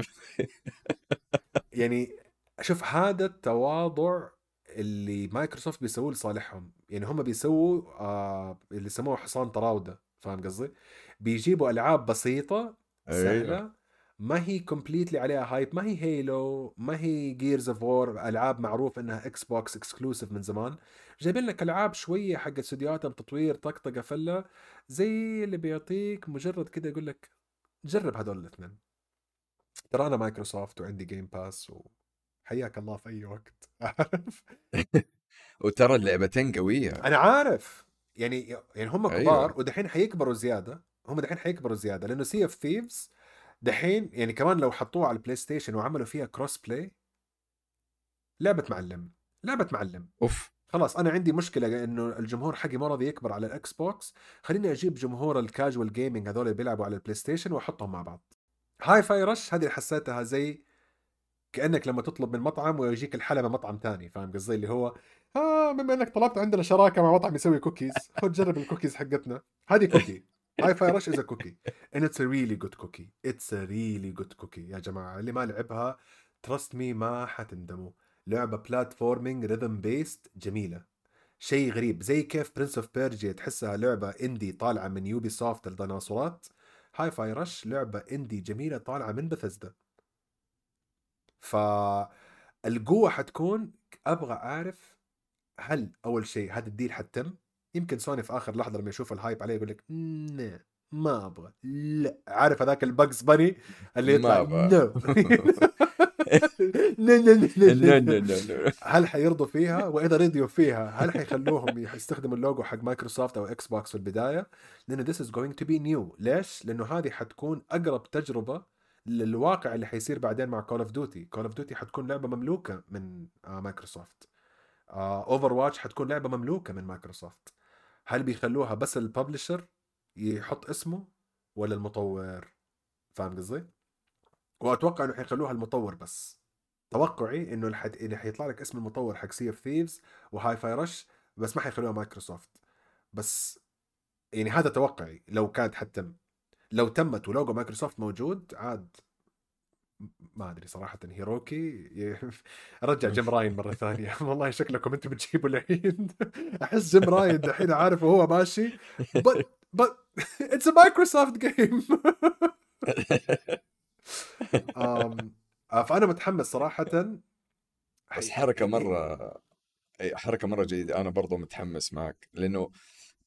يعني شوف هذا التواضع اللي مايكروسوفت بيسووه لصالحهم. يعني هم بيسووا آه اللي يسموه حصان طراودة. فاهم قصدي؟ بيجيبوا ألعاب بسيطة أيوه. سهلة ما هي completely عليها hype ما هي Halo ما هي Gears of War ألعاب معروف إنها إكس بوكس exclusive من زمان. جايبين لك ألعاب شوية حق استديوهاتهم تطوير طقطقة فلة زي اللي بيعطيك مجرد كده يقول لك جرب هذول الاثنين. ترى أنا مايكروسوفت وعندي Game Pass وحياك الله في أي وقت. عارف؟ وترى اللعبتين قوية. أنا عارف. يعني يعني هم أيوة. كبار ودحين حيكبروا زيادة هم دحين حيكبروا زيادة لأنه Sea of Thieves دحين يعني كمان لو حطوها على البلاي ستيشن وعملوا فيها crossplay لعبة معلم لعبة معلم. أوف. خلاص أنا عندي مشكلة إنه الجمهور حقي ما راضي يكبر على الاكس بوكس خليني أجيب جمهور ال casual gaming هذول اللي بيلعبوا على البلاي ستيشن وأحطهم مع بعض. Hi-Fi Rush هذه اللي حسيتها زي كأنك لما تطلب من مطعم ويجيك الحلى من مطعم تاني فاهم قصدي؟ اللي هو آه بما إنك طلبت عندنا شراكة مع مطعم يسوي كوكيز خذ جرب الكوكيز حقتنا. هذه cookie Hi-Fi Rush is cookie and it's a really good cookie. It's a really good cookie يا جماعة. اللي ما لعبها trust me ما حتندموا. لعبة platforming rhythm based جميلة. شيء غريب زي كيف Prince of Persia تحسها لعبة indie طالعة من يوبي سوفت الديناصورات Hi-Fi Rush لعبة indie جميلة طالعة من بثزدا فالقوه حتكون أبغى أعرف هل أول شيء هذا ال deal حتم يمكن سوني في آخر لحظة لما يشوف ال hype عليه يقول لك "nah، ما أبغى لا. عارف هذاك ال Bugs Bunny اللي يطلع. no لا لا لا لا لا لا. هل حيرضوا فيها؟ وإذا رضيوا فيها هل حيخلوهم يستخدموا اللوجو حق مايكروسوفت أو إكس بوكس في البداية؟ لأنه this is going to be new. ليش؟ لأنه هذه حتكون أقرب تجربة للواقع اللي حيصير بعدين مع Call of Duty Call of Duty حتكون لعبة مملوكة من مايكروسوفت. Overwatch حتكون لعبة مملوكة من مايكروسوفت. هل بيخلوها بس ال publisher يحط اسمه ولا المطور؟ فاهم قصدي؟ وأتوقع إنه حيخلوها المطور بس. توقعي إنه الحد... اللي حيطلع لك اسم المطور حق Sea of Thieves و Hi-Fi Rush بس ما حيخلوها مايكروسوفت بس يعني هذا توقعي لو كانت حتم لو تمت ولوجو مايكروسوفت موجود عاد ما أدري صراحة هيروكي رجع جيم راين مرة ثانية. والله شكلكم أنتم بتجيبوا العيد. أحس جيم راين دحين عارف وهو ماشي. But but it's a Microsoft game. Um, آه، فأنا متحمس صراحة. بس حركة مرة حركة مرة جيدة. أنا برضو متحمس معك. لأنه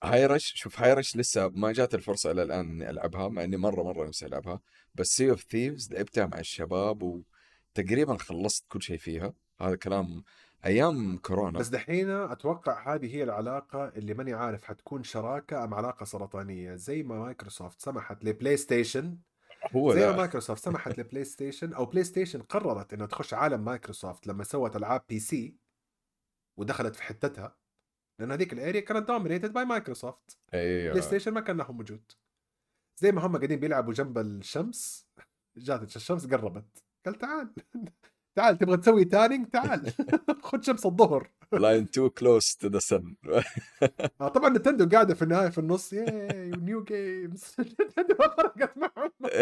Hi-Fi Rush شوف Hi-Fi Rush لسه ما جات الفرصة إلى الآن إني ألعبها مع إني مرة مرة نفسي ألعبها. بس Sea of Thieves لعبتها مع الشباب وتقريبا خلصت كل شيء فيها. هذا كلام أيام كورونا. بس دحين أتوقع هذه هي العلاقة اللي ماني عارف حتكون شراكة أم علاقة سرطانية. زي ما مايكروسوفت سمحت لبلاي ستيشن هو زي ما مايكروسوفت سمحت لبلاي ستيشن أو بلاي ستيشن قررت إنها تخش عالم مايكروسوفت لما سوت ألعاب PC ودخلت في حتتها. لأن هذيك ال area كانت dominated by مايكروسوفت بلاي إيوه. ستيشن ما كان لهم وجود. زي ما هم قاعدين بيلعبوا جنب الشمس. جات الشمس قربت. قال تعال. تعال تبغى تسوي tanning تعال. خذ شمس الظهر. flying too close to the sun طبعا نتندو قاعدة في النهاية في النص. yay new games نتندو ما فرقت معهم.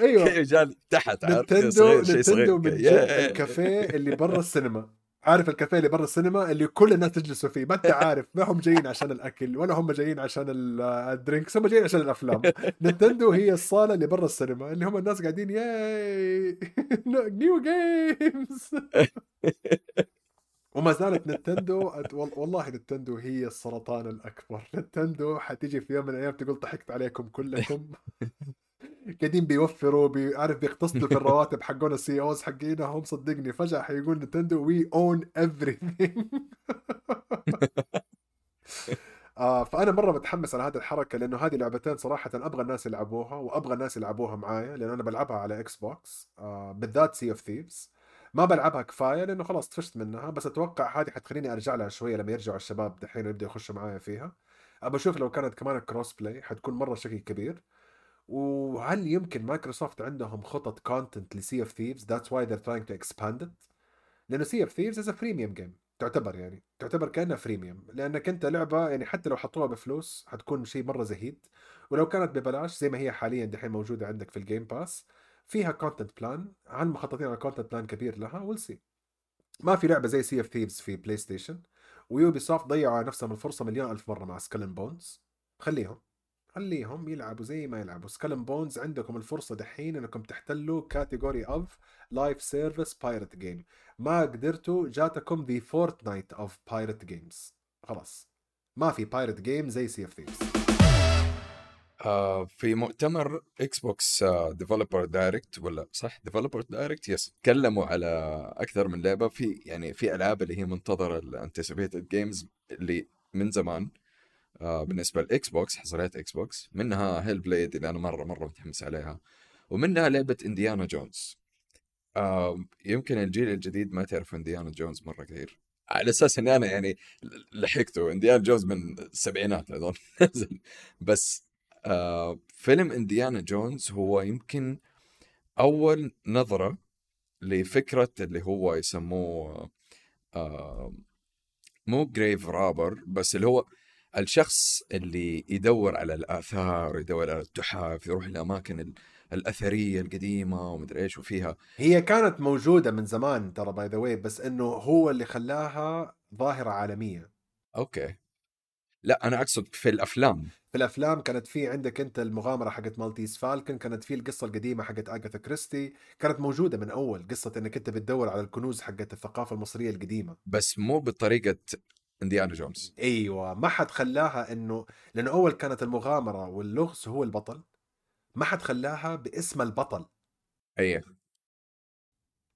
أيوه. جال تحت عارف نتندو صغير شيء صغير. نتندو من الكافيه اللي برا السينما. عارف الكافيه اللي برا السينما اللي كل الناس تجلسوا فيه ما أنت عارف ما هم جايين عشان الأكل ولا هم جايين عشان ال- ال drinks هم جايين عشان الأفلام. نتندو هي الصالة اللي برا السينما اللي هم الناس قاعدين yay new games وما زالت نتندو والله نتندو هي السرطان الأكبر. نتندو حتيجي في يوم من الأيام تقول ضحكت عليكم كلكم. قاعدين بيوفروا بيعرف بيقتصدوا في الرواتب حقون ال CEOs حقينهم صدقني فجأة حيقول نتندو we own everything. آه فأنا مرة متحمس على هذه الحركة لأنه هذه لعبتين صراحة أبغى الناس يلعبوها وأبغى الناس يلعبوها معايا لأن أنا بلعبها على إكس بوكس آه بالذات Sea of Thieves ما بلعبها كفاية لأنه خلاص طفشت منها بس أتوقع هذه حتخليني أرجع لها شوية لما يرجعوا الشباب دحين يبدأوا يخشوا معايا فيها. ابى أشوف لو كانت كمان cross-play حتكون مرة شيء كبير. وهل يمكن مايكروسوفت عندهم خطط content ل Sea of Thieves that's why they're trying to expand it. لأنه Sea of Thieves is freemium game تعتبر يعني. تعتبر كانها freemium لأنك أنت لعبة يعني حتى لو حطوها بفلوس حتكون شيء مرة زهيد. ولو كانت ببلاش زي ما هي حاليا دحين موجودة عندك في ال Game Pass فيها content plan عن مخططين على content plan كبير؟ لها. we'll see ما في لعبة زي Sea of Thieves في بلاي ستيشن ويوبي سوفت ضيعوا على نفسهم الفرصة مليون ألف مرة مع Skull and Bones خليهم. خليهم يلعبوا زي ما يلعبوا. Skull and Bones عندكم الفرصة دحين إنكم تحتلوا category of live service pirate game ما قدرتوا جاتكم the Fortnite of pirate games خلاص. ما في pirate game زي Sea of Thieves في مؤتمر إكس بوكس Developer Direct ولا صح؟ Developer Direct yes تكلموا على أكثر من لعبة. في يعني في ألعاب اللي هي منتظرة ال anticipated games اللي من زمان. بالنسبة للاكس بوكس حصريات إكس بوكس منها Hellblade اللي أنا مرة مرة متحمس عليها ومنها لعبة انديانا جونز آه يمكن الجيل الجديد ما تعرف انديانا جونز مرة كثير. على أساس إني أنا يعني لحقته. انديانا جونز من السبعينات أظن. بس آه فيلم انديانا جونز هو يمكن أول نظرة لفكرة اللي هو يسموه آه مو grave robber بس اللي هو الشخص اللي يدور على الآثار يدور على التحف يروح الاماكن ال- الأثرية القديمة ومدري إيش وفيها. هي كانت موجودة من زمان ترى by the way بس إنه هو اللي خلاها ظاهرة عالمية. أوكي. لا أنا أقصد في الأفلام. في الأفلام كانت في عندك أنت المغامرة حقت Maltese Falcon كانت في القصة القديمة حقت اغاثا كريستي كانت موجودة من أول قصة إنك أنت بتدور على الكنوز حقت الثقافة المصرية القديمة. بس مو بطريقة إنديانا جونز. أيوه ما حد خلاها إنه لأنه أول كانت المغامرة واللغز هو البطل ما حد خلاها باسم البطل. أي.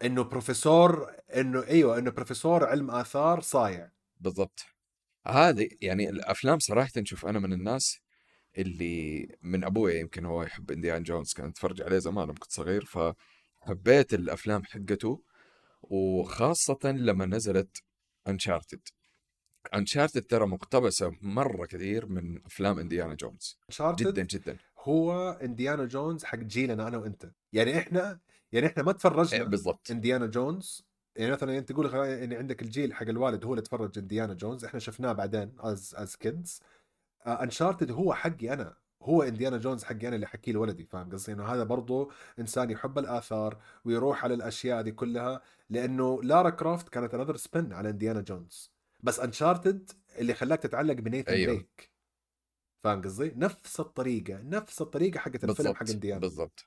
إنه بروفيسور إنه أيوه إنه بروفيسور علم آثار صايع. بالضبط. هذه يعني الأفلام صراحة نشوف أنا من الناس اللي من أبويا يمكن هو يحب انديانا جونز كان اتفرج عليه زمان لما كنت صغير فحبيت الأفلام حقته وخاصة لما نزلت Uncharted Uncharted ترى مقتبسة مرة كثير من أفلام إنديانا جونز. Uncharted جدا جدا. هو إنديانا جونز حق جيلنا أنا وأنت. يعني إحنا يعني إحنا ما إيه، تفرجنا بالضبط. إنديانا جونز. يعني مثلا انت تقول خلاص يعني عندك الجيل حق الوالد هو اللي تفرج إنديانا جونز. إحنا شفناه بعدين as as kids Uncharted هو حقي أنا. هو إنديانا جونز حقي أنا اللي حكيه لولدي فاهم قصدي؟ إنه هذا برضه إنسان يحب الآثار ويروح على الأشياء دي كلها. لأنه لارا كرافت كانت another spin على إنديانا جونز. بس Uncharted اللي خلاك تتعلق بنيثن أيوه. دريك فاهم قصدي؟ نفس الطريقة نفس الطريقة حقت الفيلم حق انديانا بالضبط.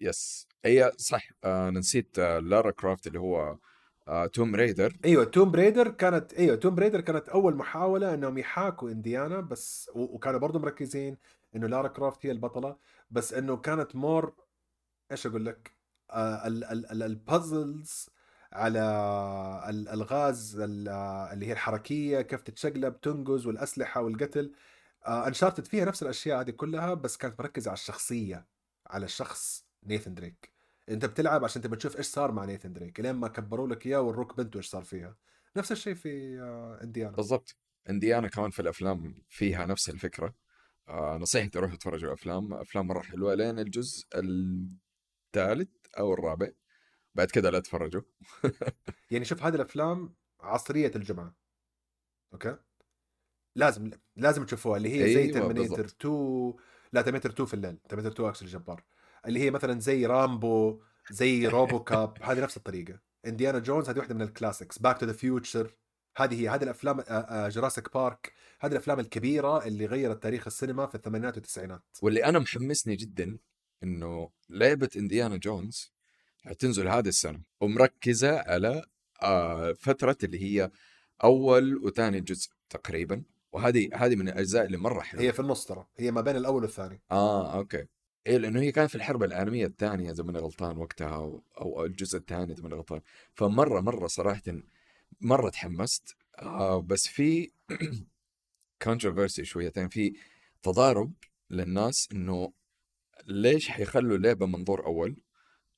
yes هي صح آه نسيت آه لارا كرافت اللي هو آه Tomb Raider أيوه Tomb Raider كانت أيوه Tomb Raider كانت أول محاولة إنهم يحاكوا انديانا بس وكانوا برضه مركزين إنه لارا كرافت هي البطلة بس إنه كانت more إيش أقول لك؟ آه ال- ال- ال- ال puzzles على الالغاز ال- آه، اللي هي الحركية كيف تتشقلب تنقز والأسلحة والقتل. آه انشارتد فيها نفس الأشياء هذه كلها بس كانت مركزة على الشخصية على الشخص نيثن دريك أنت بتلعب عشان تبى تشوف إيش صار مع نيثن دريك لين ما كبروا لك إياه وروك بنته إيش صار فيها. نفس الشيء في آه، انديانا بالضبط. انديانا كمان في الأفلام فيها نفس الفكرة. آه نصيحتي روحوا اتفرجوا أفلام أفلام مره حلوة لين الجزء الثالث أو الرابع. بعد كده لا تفرجوا. يعني شوف هذه الأفلام عصرية الجمعة. أوكي؟ لازم لازم تشوفوها اللي هي زي أيوة، Terminator بالضبط. 2 لا Terminator 2 في الليل Terminator 2 اكشن جبار اللي هي مثلا زي رامبو زي RoboCop هذه نفس الطريقة. انديانا جونز هذه واحدة من ال classics Back to the Future هذه هي هذه الأفلام Jurassic Park هذه الأفلام الكبيرة اللي غيرت تاريخ السينما في الثمانينات والتسعينات. واللي أنا محمسني جدا إنه لعبة انديانا جونز حتنزل هذه السنة. ومركزة على آه فترة اللي هي أول وثاني جزء تقريبا. وهذه هذه من الأجزاء اللي مرة حلوة. هي في النص ترى. هي ما بين الأول والثاني. آه أوكي. إيه لأنه هي كانت في الحرب العالمية الثانية إذا ماني غلطان وقتها أو, أو الجزء الثاني إذا ماني غلطان. فمرة مرة صراحة مرة تحمست. آه بس في controversy شويتين. في تضارب للناس إنه ليش حيخلوا لعبة منظور أول؟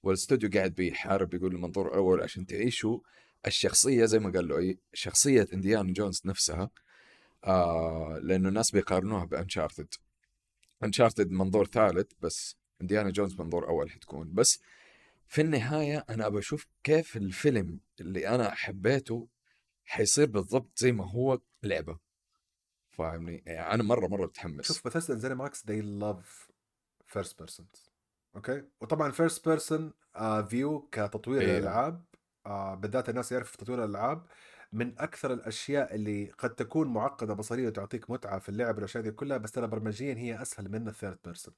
والاستوديو قاعد بيحارب يقول المنظور الأول عشان تعيشوا الشخصية زي ما قال له شخصية إنديانا جونز نفسها آه لأنه الناس بيقارنوها بأنشارتد. أنشارتد منظور ثالث بس إنديانا جونز منظور أول حتكون. بس في النهاية أنا أبى أشوف كيف الفيلم اللي أنا حبيته حيصير بالضبط زي ما هو لعبة. فاهمني؟ يعني أنا مرة مرة متحمس. شوف Bethesda and ZeniMax they love first persons. أوكي؟ وطبعا first person view كتطوير إيه. الألعاب آه بالذات الناس يعرف تطوير الألعاب. من أكثر الأشياء اللي قد تكون معقدة بصريا وتعطيك متعة في اللعب والأشياء دي كلها بس ترى برمجيا هي أسهل من ال third person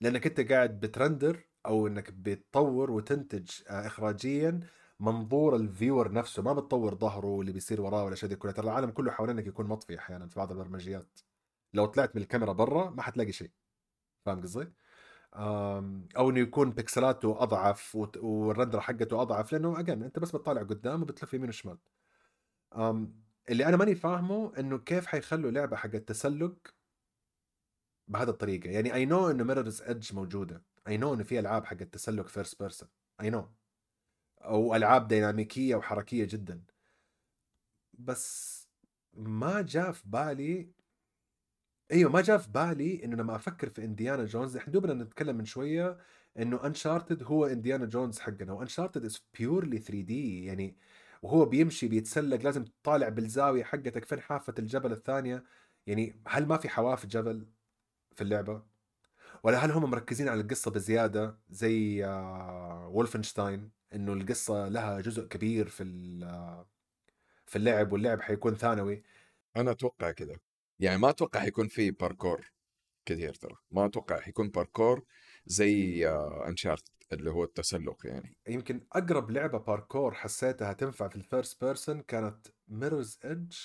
لأنك أنت قاعد بت render أو إنك بتطور وتنتج آه اخراجيا منظور ال viewer نفسه. ما بتطور ظهره واللي بيصير وراه والأشياء دي كلها. ترى العالم كله حوالينك يكون مطفي أحيانا في بعض البرمجيات. لو طلعت من الكاميرا برا ما حتلاقي شيء. فاهم قصدي؟ أو إنه يكون بكسلاته أضعف والرندره حقته أضعف لأنه again أنت بس بتطالع قدام وبتلف يمين وشمال. اللي أنا ماني فاهمه إنه كيف حيخلوا لعبة حق التسلق بهذه الطريقة. يعني I know إنه Mirror's Edge موجودة. I know إنه في ألعاب حق التسلق first person I know أو ألعاب ديناميكية وحركية جدا. بس ما جاء في بالي إيوه ما جاء في بالي إنه لما أفكر في إنديانا جونز إحنا دوبنا نتكلم من شوية إنه Uncharted هو إنديانا جونز حقنا و Uncharted is purely 3D يعني وهو بيمشي بيتسلق لازم تطالع بالزاوية حقتك فين حافة الجبل الثانية. يعني هل ما في حواف جبل في اللعبة؟ ولا هل هم مركزين على القصة بزيادة زي آه، Wolfenstein إنه القصة لها جزء كبير في آه، في اللعب واللعب حيكون ثانوي؟ أنا أتوقع كذا يعني ما أتوقع حيكون في باركور كثير ترى. ما أتوقع حيكون باركور زي Uncharted اللي هو التسلق يعني. يمكن أقرب لعبة باركور حسيتها تنفع في ال first person كانت Mirror's Edge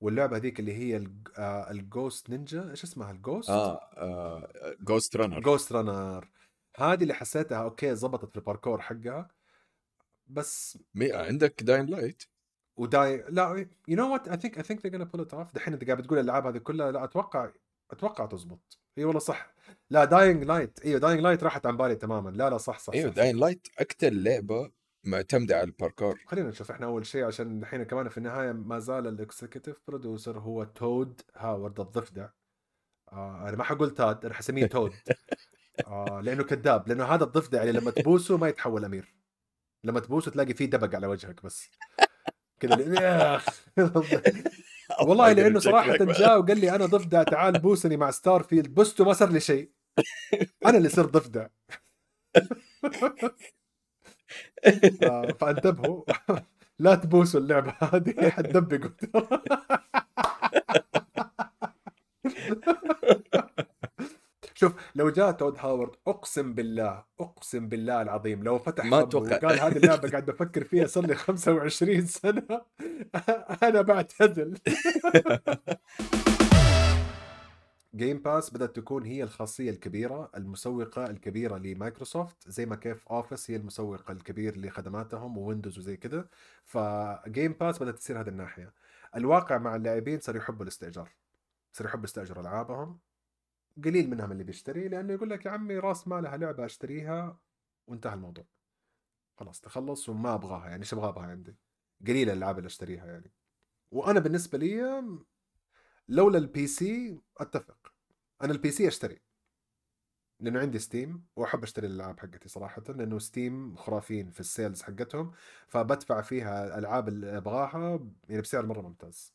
واللعبة هذيك اللي هي ال Ghost Ninja إيش اسمها؟ ال Ghost آه Ghostrunner Ghostrunner هذه اللي حسيتها أوكي زبطت في الباركور حقها. بس مي... عندك Dying Light و Dy لا you know what I think I think they pull it off دحين انت قاعد بتقول الألعاب هذه كلها لا أتوقع أتوقع تزبط. إي والله صح. لا Dying Light إيوه Dying Light راحت عن بالي تماما. لا لا صح صح إيوه صح. داين لايت أكثر لعبة معتمدة على الباركور. خلينا نشوف إحنا أول شيء عشان الحين كمان في النهاية ما زال ال executive producer هو تود هاورد الضفدع. آه أنا ما حقول تاد أنا حسميه تود آه لأنه كذاب لأنه هذا الضفدع اللي لما تبوسه ما يتحول أمير. لما تبوسه تلاقي فيه دبق على وجهك بس. كذا يا والله لأنه صراحة جاء وقال لي أنا ضفدع تعال بوسني مع Starfield بسته ما صار لي شيء. أنا اللي صرت ضفدع. آه، فانتبهوا. لا تبوسوا اللعبة هذه حتدبقوا شوف لو جاء تود هاورد أقسم بالله أقسم بالله العظيم لو فتح ما فمه أتوقع. وقال هذه اللعبة قاعد بفكر فيها صار لي 25 سنة أنا بعتزل Game Pass بدأت تكون هي الخاصية الكبيرة المسوقة الكبيرة لمايكروسوفت زي ما كيف Office هي المسوق الكبير لخدماتهم و Windows وزي كذا ف Game Pass بدأت تصير هذه الناحية. الواقع مع اللاعبين صار يحبوا الاستئجار صار يحبوا يستأجروا ألعابهم. قليل منهم اللي بيشتري لأنه يقول لك يا عمي راس مالها لعبة أشتريها وانتهى الموضوع. خلاص تخلص وما أبغاها يعني إيش أبغاها عندي؟ قليل الألعاب اللي أشتريها يعني. وأنا بالنسبة لي لولا ال PC أتفق. أنا ال PC أشتري لأنه عندي Steam وأحب أشتري الألعاب حقتي صراحة لأنه Steam خرافيين في ال sales حقتهم فبدفع فيها الألعاب اللي أبغاها يعني بسعر مرة ممتاز.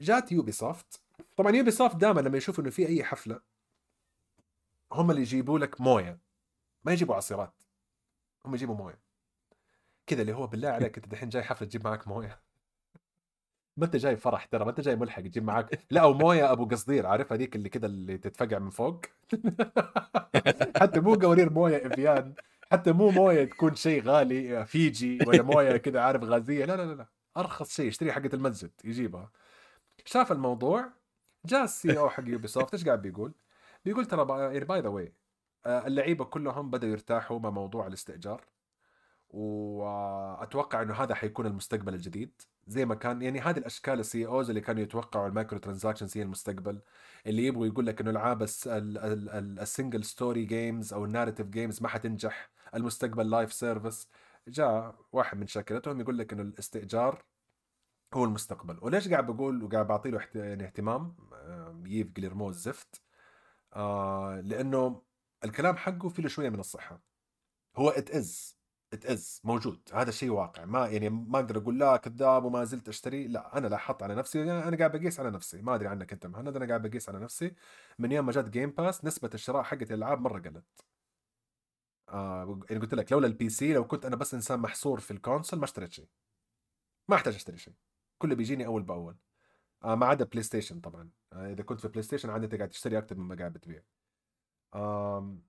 جات Ubisoft طبعا Ubisoft دائما لما يشوفوا إنه في أي حفلة هم اللي يجيبوا لك موية. ما يجيبوا عصيرات هم يجيبوا موية. كذا اللي هو بالله عليك أنت دحين جاي حفلة تجيب معك موية؟ ما أنت جاي فرح ترى ما أنت جاي ملحق تجيب معك. لا أو موية أبو قصدير عارف هذيك اللي كذا اللي تتفقع من فوق؟ حتى مو قوارير موية افيان حتى مو موية تكون شيء غالي فيجي ولا موية كذا عارف غازية. لا لا لا. أرخص شيء اشتري حقة المسجد يجيبها. شاف الموضوع؟ جاء ال CEO حق Ubisoft إيش قاعد بيقول؟ بيقول ترى by the way اللعيبة كلهم بدأوا يرتاحوا مع موضوع الاستئجار وأتوقع إنه هذا حيكون المستقبل الجديد. زي ما كان يعني هذه الأشكال ال CEOs اللي كانوا يتوقعوا ال microtransactions هي المستقبل. اللي يبغوا يقول لك إنه العاب ال single story games أو ال narrative games ما حتنجح المستقبل live service جاء واحد من شركتهم يقول لك إنه الاستئجار هو المستقبل. وليش قاعد بقول وقاعد بعطي له يعني اهتمام؟ Yves Guillemot الزفت آه لأنه الكلام حقه فيه له شوية من الصحة. هو it is it is موجود. هذا الشيء واقع. ما يعني ما أقدر أقول لا كذاب وما زلت أشتري. لا أنا لاحظت على نفسي. أنا قاعد بقيس على نفسي. ما أدري عنك أنت مهند. أنا قاعد بقيس على نفسي. من يوم ما جات Game Pass نسبة الشراء حقت الألعاب مرة قلت. آه يعني قلت لك لولا ال PC لو كنت أنا بس إنسان محصور في ال console ما اشتريت شيء. ما أحتاج أشتري شيء. كله بيجيني أول بأول. آه ما عدا PlayStation طبعا. آه إذا كنت في PlayStation عادة قاعد تشتري أكثر مما قاعد بتبيع. آم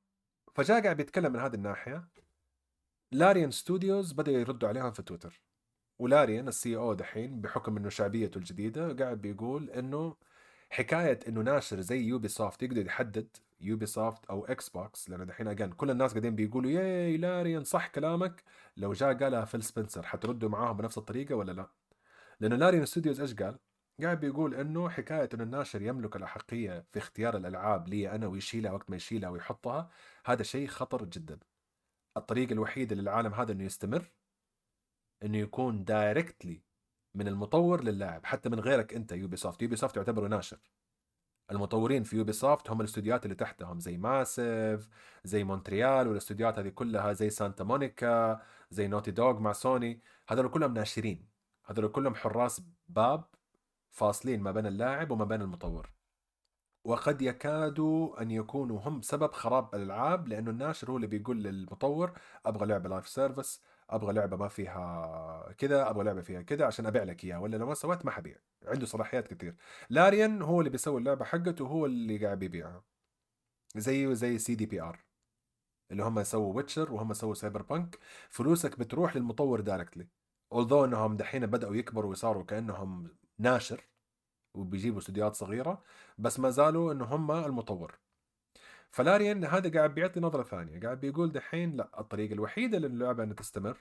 فجاء قاعد بيتكلم من هذه الناحية. Larian Studios بدأوا يردوا عليهم في تويتر. و Larian ال CEO دحين بحكم إنه شعبيته الجديدة قاعد بيقول إنه حكاية إنه ناشر زي Ubisoft يقدر يحدد Ubisoft أو Xbox لأنه دحين again كل الناس قاعدين بيقولوا yay Larian صح كلامك. لو جاء قالها Phil Spencer حتردوا معاهم بنفس الطريقة ولا لا؟ لأنه Larian Studios إيش قال؟ قاعد بيقول إنه حكاية إنه الناشر يملك الاحقيه في اختيار الألعاب لي أنا ويشيلها وقت ما يشيلها ويحطها هذا شيء خطر جدا. الطريقة الوحيده للعالم هذا إنه يستمر إنه يكون directly من المطور للاعب حتى من غيرك أنت Ubisoft Ubisoft يعتبروا ناشر المطورين في Ubisoft هم الاستوديوهات اللي تحتهم زي Massive زي مونتريال والأستوديوهات هذه كلها زي Santa Monica زي Naughty Dog مع سوني هذول كلهم ناشرين هذول كلهم حراس باب فاصلين ما بين اللاعب وما بين المطور. وقد يكادوا أن يكونوا هم سبب خراب الألعاب لأنه الناشر هو اللي بيقول للمطور أبغى لعبة live service أبغى لعبة ما فيها كذا أبغى لعبة فيها كذا عشان أبيع لك إياها ولا لو ما سويت ما حبيع. عنده صلاحيات كثير. Larian هو اللي بيسوي اللعبة حقته وهو اللي قاعد بيبيعها زيه زي CDPR اللي هم سووا Witcher وهم سووا Cyberpunk فلوسك بتروح للمطور directly although إنهم دحين بدأوا يكبروا وصاروا كأنهم ناشر وبيجيبوا استديوهات صغيرة بس ما زالوا انه هم المطور. ف Larian هذا قاعد بيعطي نظرة ثانية قاعد بيقول دحين لا الطريقة الوحيدة للعبة إنها تستمر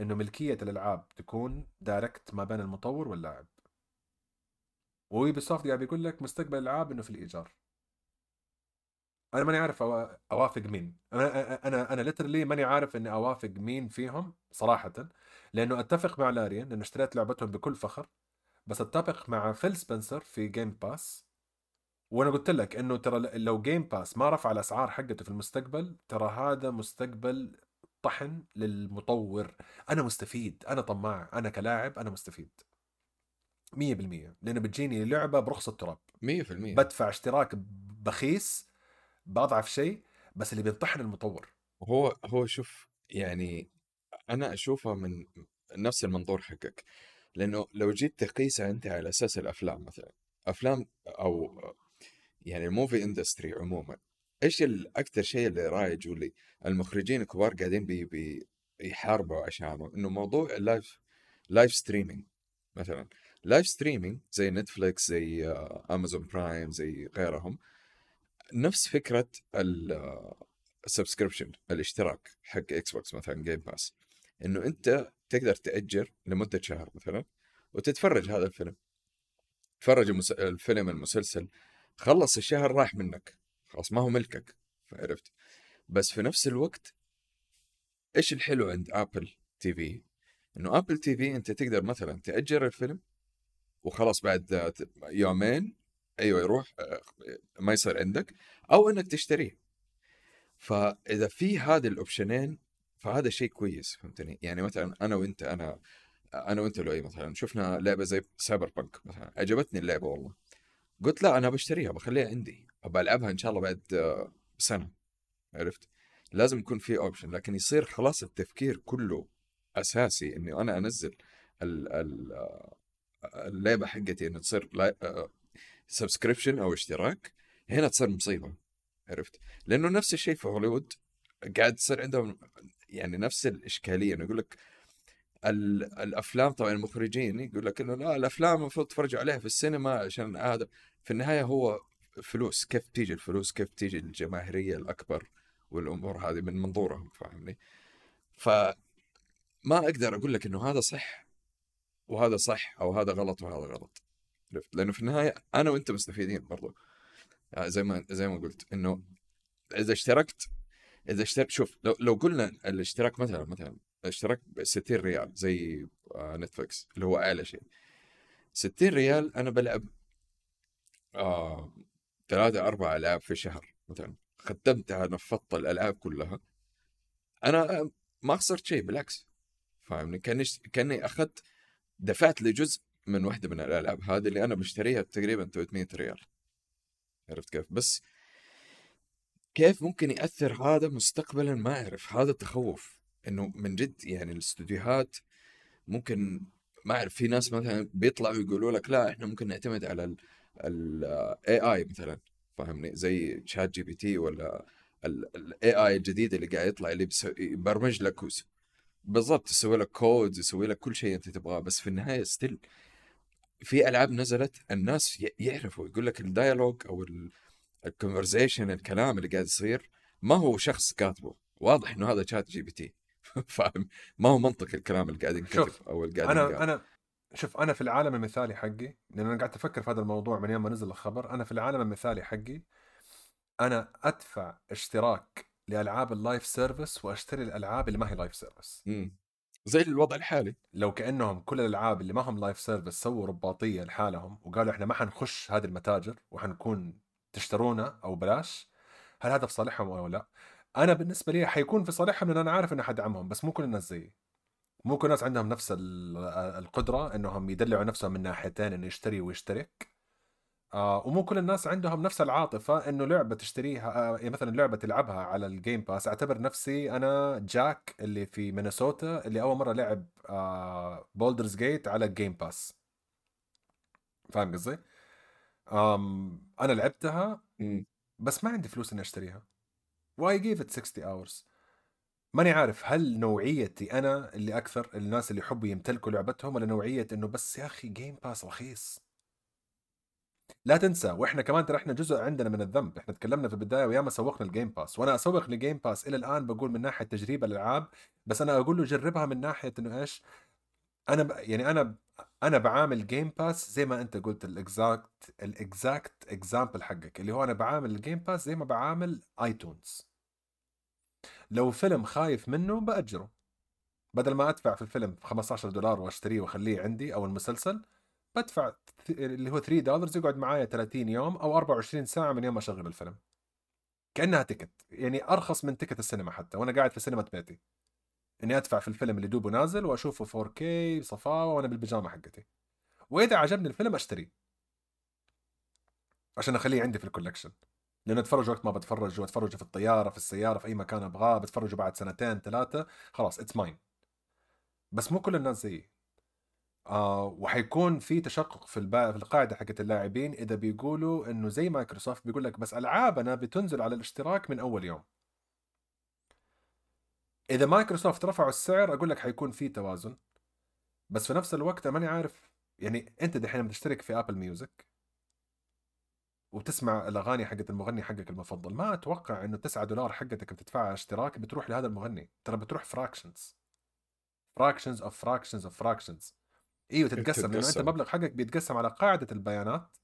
إنه ملكية الألعاب تكون direct ما بين المطور واللاعب. و Ubisoft قاعد بيقول لك مستقبل الألعاب إنه في الإيجار. أنا ماني عارف أوافق مين. أنا أنا أنا literally ماني عارف إني أوافق مين فيهم صراحة. لأنه أتفق مع Larian إنه اشتريت لعبتهم بكل فخر بس أتفق مع Phil Spencer في Game Pass وأنا قلت لك إنه ترى لو Game Pass ما رفع الأسعار حقته في المستقبل ترى هذا مستقبل طحن للمطور. أنا مستفيد أنا طماع أنا كلاعب أنا مستفيد. 100% لأنه بتجيني لعبة برخص التراب. 100% بدفع اشتراك بخيس بأضعف شيء بس اللي بينطحن المطور. هو هو شوف يعني أنا أشوفها من نفس المنظور حقك لأنه لو جيت تقيسها أنت على أساس الأفلام مثلا أفلام أو يعني ال movie industry عموما إيش الاكثر شيء اللي رايج واللي المخرجين الكبار قاعدين بي بي يحاربوا عشانه؟ إنه موضوع ال live live streaming مثلا. live streaming زي Netflix زي Amazon Prime زي غيرهم نفس فكرة ال subscription الاشتراك حق Xbox مثلا Game Pass إنه أنت تقدر تأجر لمدة شهر مثلا وتتفرج هذا الفيلم. تفرج الفيلم المسلسل. خلص الشهر راح منك. خلاص ما هو ملكك. عرفت؟ بس في نفس الوقت إيش الحلو عند Apple TV؟ إنه Apple TV أنت تقدر مثلا تأجر الفيلم وخلاص بعد يومين أيوه يروح آه، ما يصير عندك أو إنك تشتريه. فإذا في هذه ال optionين فهذا شيء كويس فهمتني؟ يعني مثلا أنا وأنت أنا أنا وأنت لؤي مثلا شفنا لعبة زي Cyberpunk مثلا عجبتني اللعبة والله. قلت لا أنا بشتريها بخليها عندي أبى ألعبها إن شاء الله بعد آه، سنة. عرفت؟ لازم يكون في option لكن يصير خلاص التفكير كله أساسي إني أنا أنزل آه، اللعبة حقتي انه تصير subscription أو اشتراك هنا تصير مصيبة. عرفت؟ لأنه نفس الشيء في هوليوود قاعد تصير عندهم يعني نفس الإشكالية إنه يقول لك الأفلام طبعا المخرجين يقول لك إنه لا الأفلام المفروض تفرجوا عليها في السينما عشان هذا. في النهاية هو فلوس كيف تيجي الفلوس؟ كيف تيجي الجماهيرية الأكبر والأمور هذه من منظورهم فاهمني؟ ف ما أقدر أقول لك إنه هذا صح وهذا صح أو هذا غلط وهذا غلط. لأنه في النهاية أنا وأنت مستفيدين برضو. آه، زي ما زي ما قلت إنه إذا اشتركت إذا اشترك شوف لو لو قلنا الاشتراك مثلا مثلا اشتراك ب 60 ريال زي نتفلكس اللي هو أعلى شيء. 60 ريال أنا بلعب آه ثلاثة أربع ألعاب في الشهر مثلا. ختمتها نفضت الألعاب كلها. أنا ما خسرت شيء بالعكس. فاهمني؟ كأني كأني أخذت دفعت لي جزء من واحدة من الألعاب هذه اللي أنا بشتريها تقريبا 300 ريال. عرفت كيف؟ بس كيف ممكن يأثر هذا مستقبلا؟ ما أعرف. هذا التخوف. إنه من جد يعني الاستوديوهات ممكن ما أعرف. في ناس مثلا بيطلعوا يقولوا لك لا إحنا ممكن نعتمد على ال AI مثلا. فاهمني؟ زي ChatGPT ولا ال AI الجديد اللي قاعد يطلع اللي يبرمج لك بالضبط. يسوي لك كود يسوي لك كل شيء أنت تبغاه. بس في النهاية still في ألعاب نزلت الناس يعرفوا. يقول لك ال dialogue أو ال conversation الكلام اللي قاعد يصير ما هو شخص كاتبه. واضح إنه هذا ChatGPT فاهم؟ ما هو منطق الكلام اللي قاعد ينكتب أو اللي قاعد أنا ينقال. أنا شوف أنا في العالم المثالي حقي لأن أنا قاعد أفكر في هذا الموضوع من يوم ما نزل الخبر. أنا في العالم المثالي حقي أنا أدفع اشتراك لألعاب ال live service وأشتري الألعاب اللي ما هي live service زي الوضع الحالي. لو كأنهم كل الألعاب اللي ما هم live service سووا رباطية لحالهم وقالوا إحنا ما حنخش هذه المتاجر وحنكون تشترونا أو بلاش هل هذا في صالحهم أو لا؟ أنا بالنسبة لي حيكون في صالحهم لأن أنا عارف اني حدعمهم بس مو كل الناس زيي مو كل الناس عندهم نفس القدرة إنهم يدلعوا نفسهم من ناحيتين إنه يشتري ويشترك آه ومو كل الناس عندهم نفس العاطفة إنه لعبة تشتريها آه يعني مثلا لعبة تلعبها على ال Game Pass أعتبر نفسي أنا جاك اللي في مينيسوتا اللي أول مرة لعب آه Baldur's Gate على ال Game Pass فاهم قصدي؟ آم أنا لعبتها. بس ما عندي فلوس إني أشتريها. why give it 60 hours. ماني عارف هل نوعيتي أنا اللي أكثر الناس اللي يحبوا يمتلكوا لعبتهم ولا نوعية إنه بس يا أخي Game Pass رخيص. لا تنسى وإحنا كمان ترى إحنا جزء عندنا من الذنب. إحنا تكلمنا في البداية وياما سوقنا ال Game Pass وأنا أسوق لل Game Pass إلى الآن بقول من ناحية تجريب الألعاب بس أنا أقول له جربها من ناحية إنه إيش أنا ب... يعني أنا أنا بعامل Game Pass زي ما أنت قلت ال exact ال exact example حقك اللي هو أنا بعامل ال Game Pass زي ما بعامل iTunes لو فيلم خايف منه بأجره. بدل ما أدفع في الفيلم 15 دولار وأشتريه وأخليه عندي أو المسلسل بدفع اللي هو 3 دولار يقعد معايا 30 يوم أو 24 ساعة من يوم ما أشغل الفيلم. كأنها ticket يعني أرخص من ticket السينما حتى وأنا قاعد في سينما بيتي. إني أدفع في الفيلم اللي دوبه نازل وأشوفه 4K بصفاوه وأنا بالبيجامة حقتي. وإذا عجبني الفيلم أشتريه. عشان أخليه عندي في ال collection لأنه أتفرج وقت ما بتفرج وأتفرج في الطيارة في السيارة في أي مكان أبغاه بتفرجه بعد سنتين ثلاثة خلاص it's mine بس مو كل الناس زيي. آه وحيكون في تشقق في البا... في القاعدة حقت اللاعبين إذا بيقولوا إنه زي مايكروسوفت بيقول لك بس ألعابنا بتنزل على الاشتراك من أول يوم. إذا مايكروسوفت رفعوا السعر أقول لك حيكون في توازن. بس في نفس الوقت ماني عارف يعني أنت دحين بتشترك في Apple Music وبتسمع الأغاني حقت المغني حقك المفضل ما أتوقع إنه 9 دولار حقتك بتدفعها اشتراك بتروح لهذا المغني. ترى بتروح fractions fractions of fractions of fractions إيوه تتقسم لأنه أنت. المبلغ حقك بيتقسم على قاعدة البيانات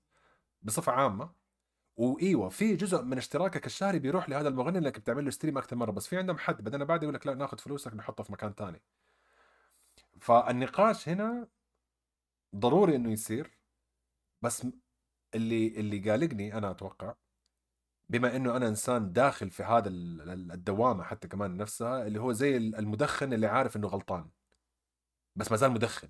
بصفة عامة. وإيوه في جزء من اشتراكك الشهري بيروح لهذا المغني إنك بتعمل له stream أكثر مرة بس في عندهم حد بعدين بعد يقول لك لا ناخذ فلوسك نحطها في مكان ثاني فالنقاش هنا ضروري إنه يصير بس اللي اللي قالقني أنا أتوقع بما إنه أنا إنسان داخل في هذا ال- ال- الدوامة حتى كمان نفسها اللي هو زي المدخن اللي عارف إنه غلطان بس ما زال مدخن.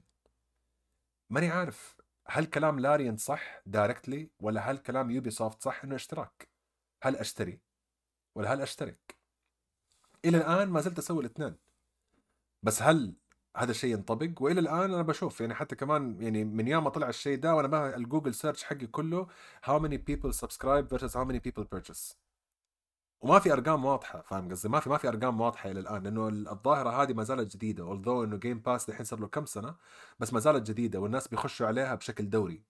ماني عارف. هل كلام لاريان صح directly ولا هل كلام يوبي سوفت صح إنه اشتراك؟ هل أشتري ولا هل أشترك؟ إلى الآن ما زلت أسوي الاثنين. بس هل هذا الشيء ينطبق؟ وإلى الآن أنا بشوف يعني حتى كمان يعني من يوم ما طلع الشيء ده وأنا ال Google search حقي كله how many people subscribe versus how many people purchase. وما في أرقام واضحة فاهم قصدي؟ ما في ما في أرقام واضحة إلى الآن لأنه الظاهرة هذه ما زالت جديدة although إنه Game Pass الحين صار له كم سنة بس ما زالت جديدة والناس بيخشوا عليها بشكل دوري.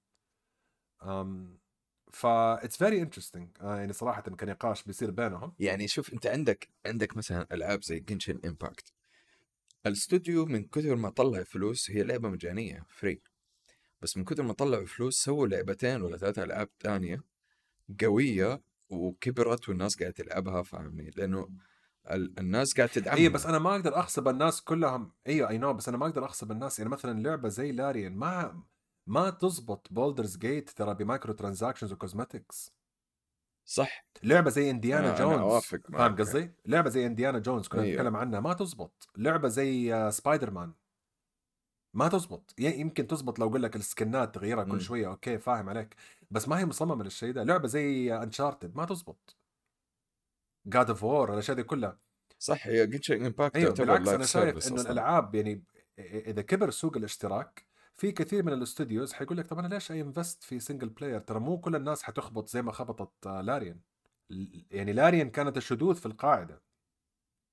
um, ف it's very interesting يعني صراحة كنقاش بيصير بينهم. يعني شوف أنت عندك عندك مثلا ألعاب زي Genshin Impact الاستوديو من كثر ما طلع فلوس هي لعبة مجانية free بس من كثر ما طلعوا فلوس سووا لعبتين ولا ثلاث ألعاب ثانية قوية وكبرت والناس قاعدة تلعبها فاهمني؟ لأنه ال- الناس قاعدة تدعمها. اي بس أنا ما أقدر اغصب الناس كلهم. أيوه I know بس أنا ما أقدر اغصب الناس. يعني مثلا لعبة زي لاريان ما ما تزبط Baldur's Gate ترى ب microtransactions و cosmetics صح. لعبة زي انديانا أنا- أنا جونز أوافق فاهم. قصدي؟ لعبة زي انديانا جونز كنا أيوه. نتكلم عنها ما تزبط. لعبة زي آه، سبايدر مان ما تزبط. يمكن تزبط لو أقول لك ال skinات تغيرها. كل شوية okay فاهم عليك. بس ما هي مصممة للشيء ده. لعبة زي Uncharted ما تزبط. God of War الأشياء دي كلها. صح هي Genshin Impact تعتبر بالعكس أنا شايف إنه. الألعاب يعني إذا كبر سوق الاشتراك في كثير من ال studios حيقول لك طب أنا ليش I invest في single player ترى مو كل الناس حتخبط زي ما خبطت لاريان يعني لاريان كانت الشذوذ في القاعدة.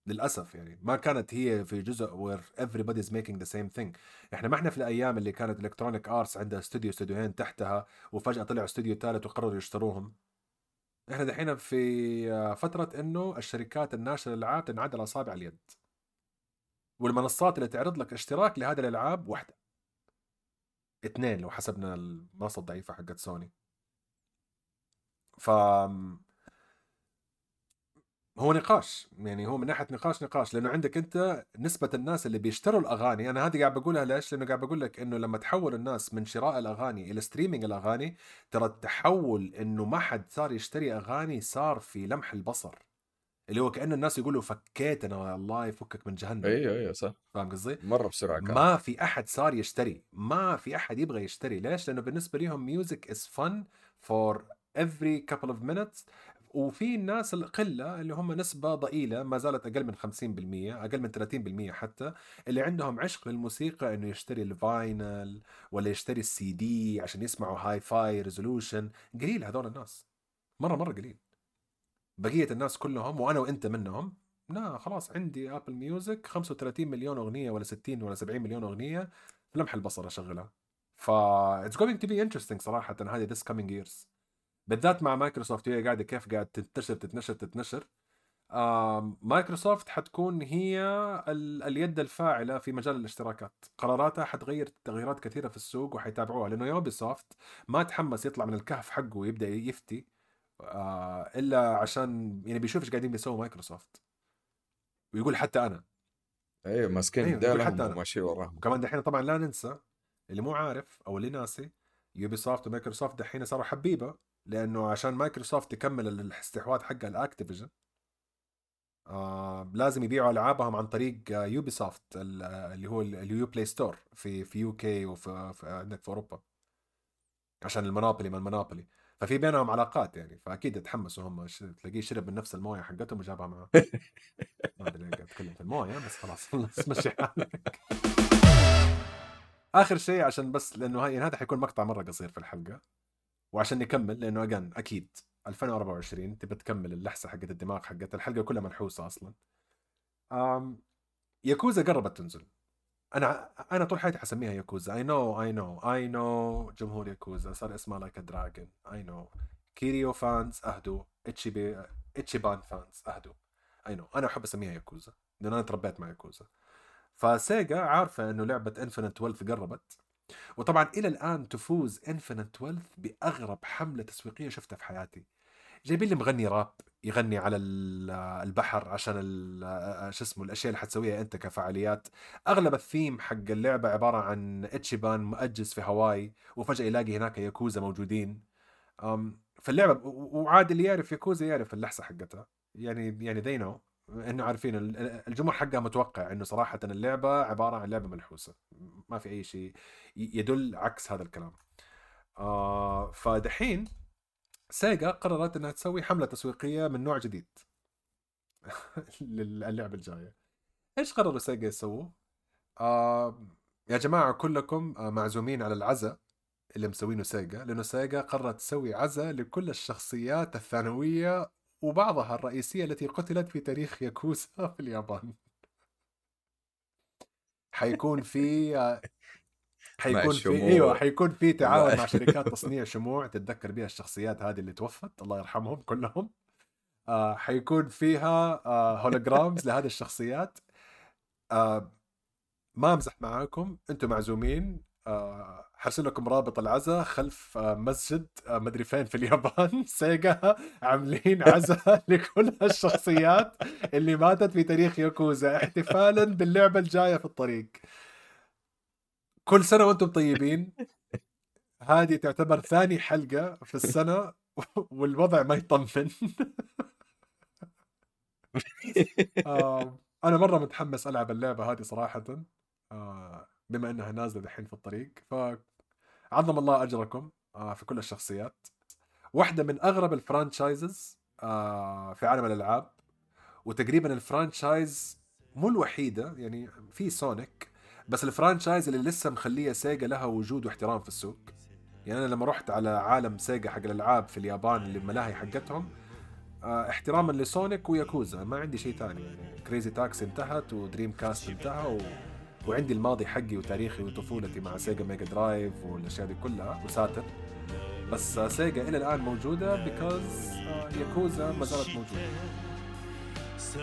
للأسف يعني ما كانت هي في جزء where everybody is making the same thing. إحنا ما إحنا في الأيام اللي كانت Electronic Arts عندها استوديو استوديوهين تحتها وفجأة طلع استوديو ثالث وقرروا يشتروهم. إحنا دحين في آه، فترة إنه الشركات الناشره للألعاب تنعد على أصابع اليد. والمنصات اللي تعرض لك اشتراك لهذه الألعاب واحدة. اثنين لو حسبنا المنصة الضعيفة حقت سوني ف هو نقاش يعني هو من ناحية نقاش نقاش لأنه عندك أنت نسبة الناس اللي بيشتروا الأغاني أنا هذه قاعد بقولها ليش؟ لأنه قاعد بقول لك إنه لما تحول الناس من شراء الأغاني إلى ستريمينج الأغاني ترى التحول إنه ما حد صار يشتري أغاني صار في لمح البصر. اللي هو كانه الناس يقولوا فكيت أنا الله يفكك من جهنم. أيوه أيوه صح. فاهم قصدي؟ مرة بسرعة كان. ما في أحد صار يشتري ما في أحد يبغى يشتري. ليش؟ لأنه بالنسبة لهم music is fun for every couple of minutes. وفي الناس القلة اللي هم نسبة ضئيلة ما زالت أقل من 50% أقل من 30% حتى اللي عندهم عشق للموسيقى إنه يشتري ال vinyl ولا يشتري السي دي عشان يسمعوا hi-fi resolution قليل هذول الناس. مرة مرة قليل. بقية الناس كلهم وأنا وأنت منهم لا خلاص عندي Apple Music 35 مليون أغنية ولا 60 ولا 70 مليون أغنية لمح البصر أشغلها. ف it's going to be interesting صراحة هذه these coming years بالذات مع مايكروسوفت وهي قاعدة كيف قاعد تنتشر تتنشر تتنشر. آه مايكروسوفت حتكون هي ال... اليد الفاعلة في مجال الاشتراكات. قراراتها حتغير تغييرات كثيرة في السوق وحيتابعوها لأنه Ubisoft ما تحمس يطلع من الكهف حقه ويبدأ يفتي آه إلا عشان يعني بيشوف إيش قاعدين بيسووا مايكروسوفت. ويقول حتى أنا. أيوه ماسكين أيوة، دالهم. وماشي وراهم. وكمان دحين طبعا لا ننسى اللي مو عارف أو اللي ناسي Ubisoft ومايكروسوفت دحين صاروا حبيبة. لأنه عشان مايكروسوفت تكمل الاستحواذ حقها ال Activision آه لازم يبيعوا ألعابهم عن طريق آه، Ubisoft ال- آه، اللي هو ال- ال Uplay Store في في UK وفي في عندك في أوروبا. عشان المونوبولي من المونوبولي. ففي بينهم علاقات يعني فأكيد تحمسوا هم تلاقيه شرب من نفس الموية حقتهم وجابها معاه. ما أدري أتكلم في الموية بس خلاص خلاص مشي حالك. آخر شيء عشان بس لأنه هاي هذا حيكون مقطع مرة قصير في الحلقة. وعشان نكمل لأنه اجان أكيد 2024 تبى تكمل اللحسه حقت الدماغ حقت الحلقة كلها منحوسه أصلا. أم ياكوزا قربت تنزل. أنا أنا طول حياتي حسميها ياكوزا. اي نو اي نو اي نو جمهور ياكوزا صار اسمها Like a Dragon I know كيريو fans اهدوا اتشيبي اتشيبان fans اهدوا I know أنا أحب أسميها ياكوزا. لأن أنا تربيت مع ياكوزا. فسيجا عارفة إنه لعبة Infinite Wealth قربت. وطبعا إلى الآن تفوز Infinite Wealth بأغرب حملة تسويقية شفتها في حياتي. جايبين لي مغني راب يغني على ال- البحر عشان شو اسمه الأشياء اللي حتسويها أنت كفعاليات. أغلب الثيم حق اللعبة عبارة عن إتشيبان موجود في هاواي وفجأة يلاقي هناك ياكوزا موجودين. فاللعبة و- وعادي اللي يعرف ياكوزا يعرف اللحسة حقتها. يعني يعني they know انه عارفين ال- الجمهور حقها متوقع إنه صراحة اللعبة عبارة عن لعبة ملحوسه ما في أي شيء. يدل عكس هذا الكلام. آه فدحين سيجا قررت إنها تسوي حملة تسويقية من نوع جديد. للعبه الجاية. إيش قرروا سيجا يسووا؟ آه يا جماعة كلكم آه معزومين على العزاء اللي مسوينه سيجا لأنه سيجا قررت تسوي عزاء لكل الشخصيات الثانوية وبعضها الرئيسية التي قتلت في تاريخ ياكوزا في اليابان. حيكون في حيكون في. إيوه حيكون في تعاون مع- شركات تصنيع شموع تتذكر بها الشخصيات هذه اللي توفت الله يرحمهم كلهم. آه حيكون فيها آه holograms لهذه الشخصيات. آه ما أمزح معاكم أنتم معزومين. حرسل لكم رابط العزاء خلف آه مسجد آه مدري فين في اليابان. سيجا عاملين عزاء لكل الشخصيات اللي ماتت في تاريخ ياكوزا احتفالا باللعبة الجاية في الطريق. كل سنة وأنتم طيبين. هذه تعتبر ثاني حلقة في السنة والوضع ما يطمن. آه، أنا مرة متحمس ألعب اللعبة هذه صراحة. آه، بما إنها نازلة دحين في الطريق فعظم الله أجركم آه، في كل الشخصيات. واحدة من أغرب ال franchises آه، في عالم الألعاب وتقريبا ال franchise مو الوحيدة يعني في سونيك بس ال franchise اللي لسه مخلية سيجا لها وجود واحترام في السوق. يعني أنا لما رحت على عالم سيجا حق الألعاب في اليابان اللي الملاهي حقتهم آه، احتراما لسونيك وياكوزا ما عندي شيء ثاني يعني Crazy Taxi انتهت و Dreamcast انتهى و... وعندي الماضي حقي وتاريخي وطفولتي مع سيجا Mega Drive والأشياء دي كلها وساتر. بس آه، سيجا إلى الآن موجودة because ياكوزا ما زالت موجودة. さ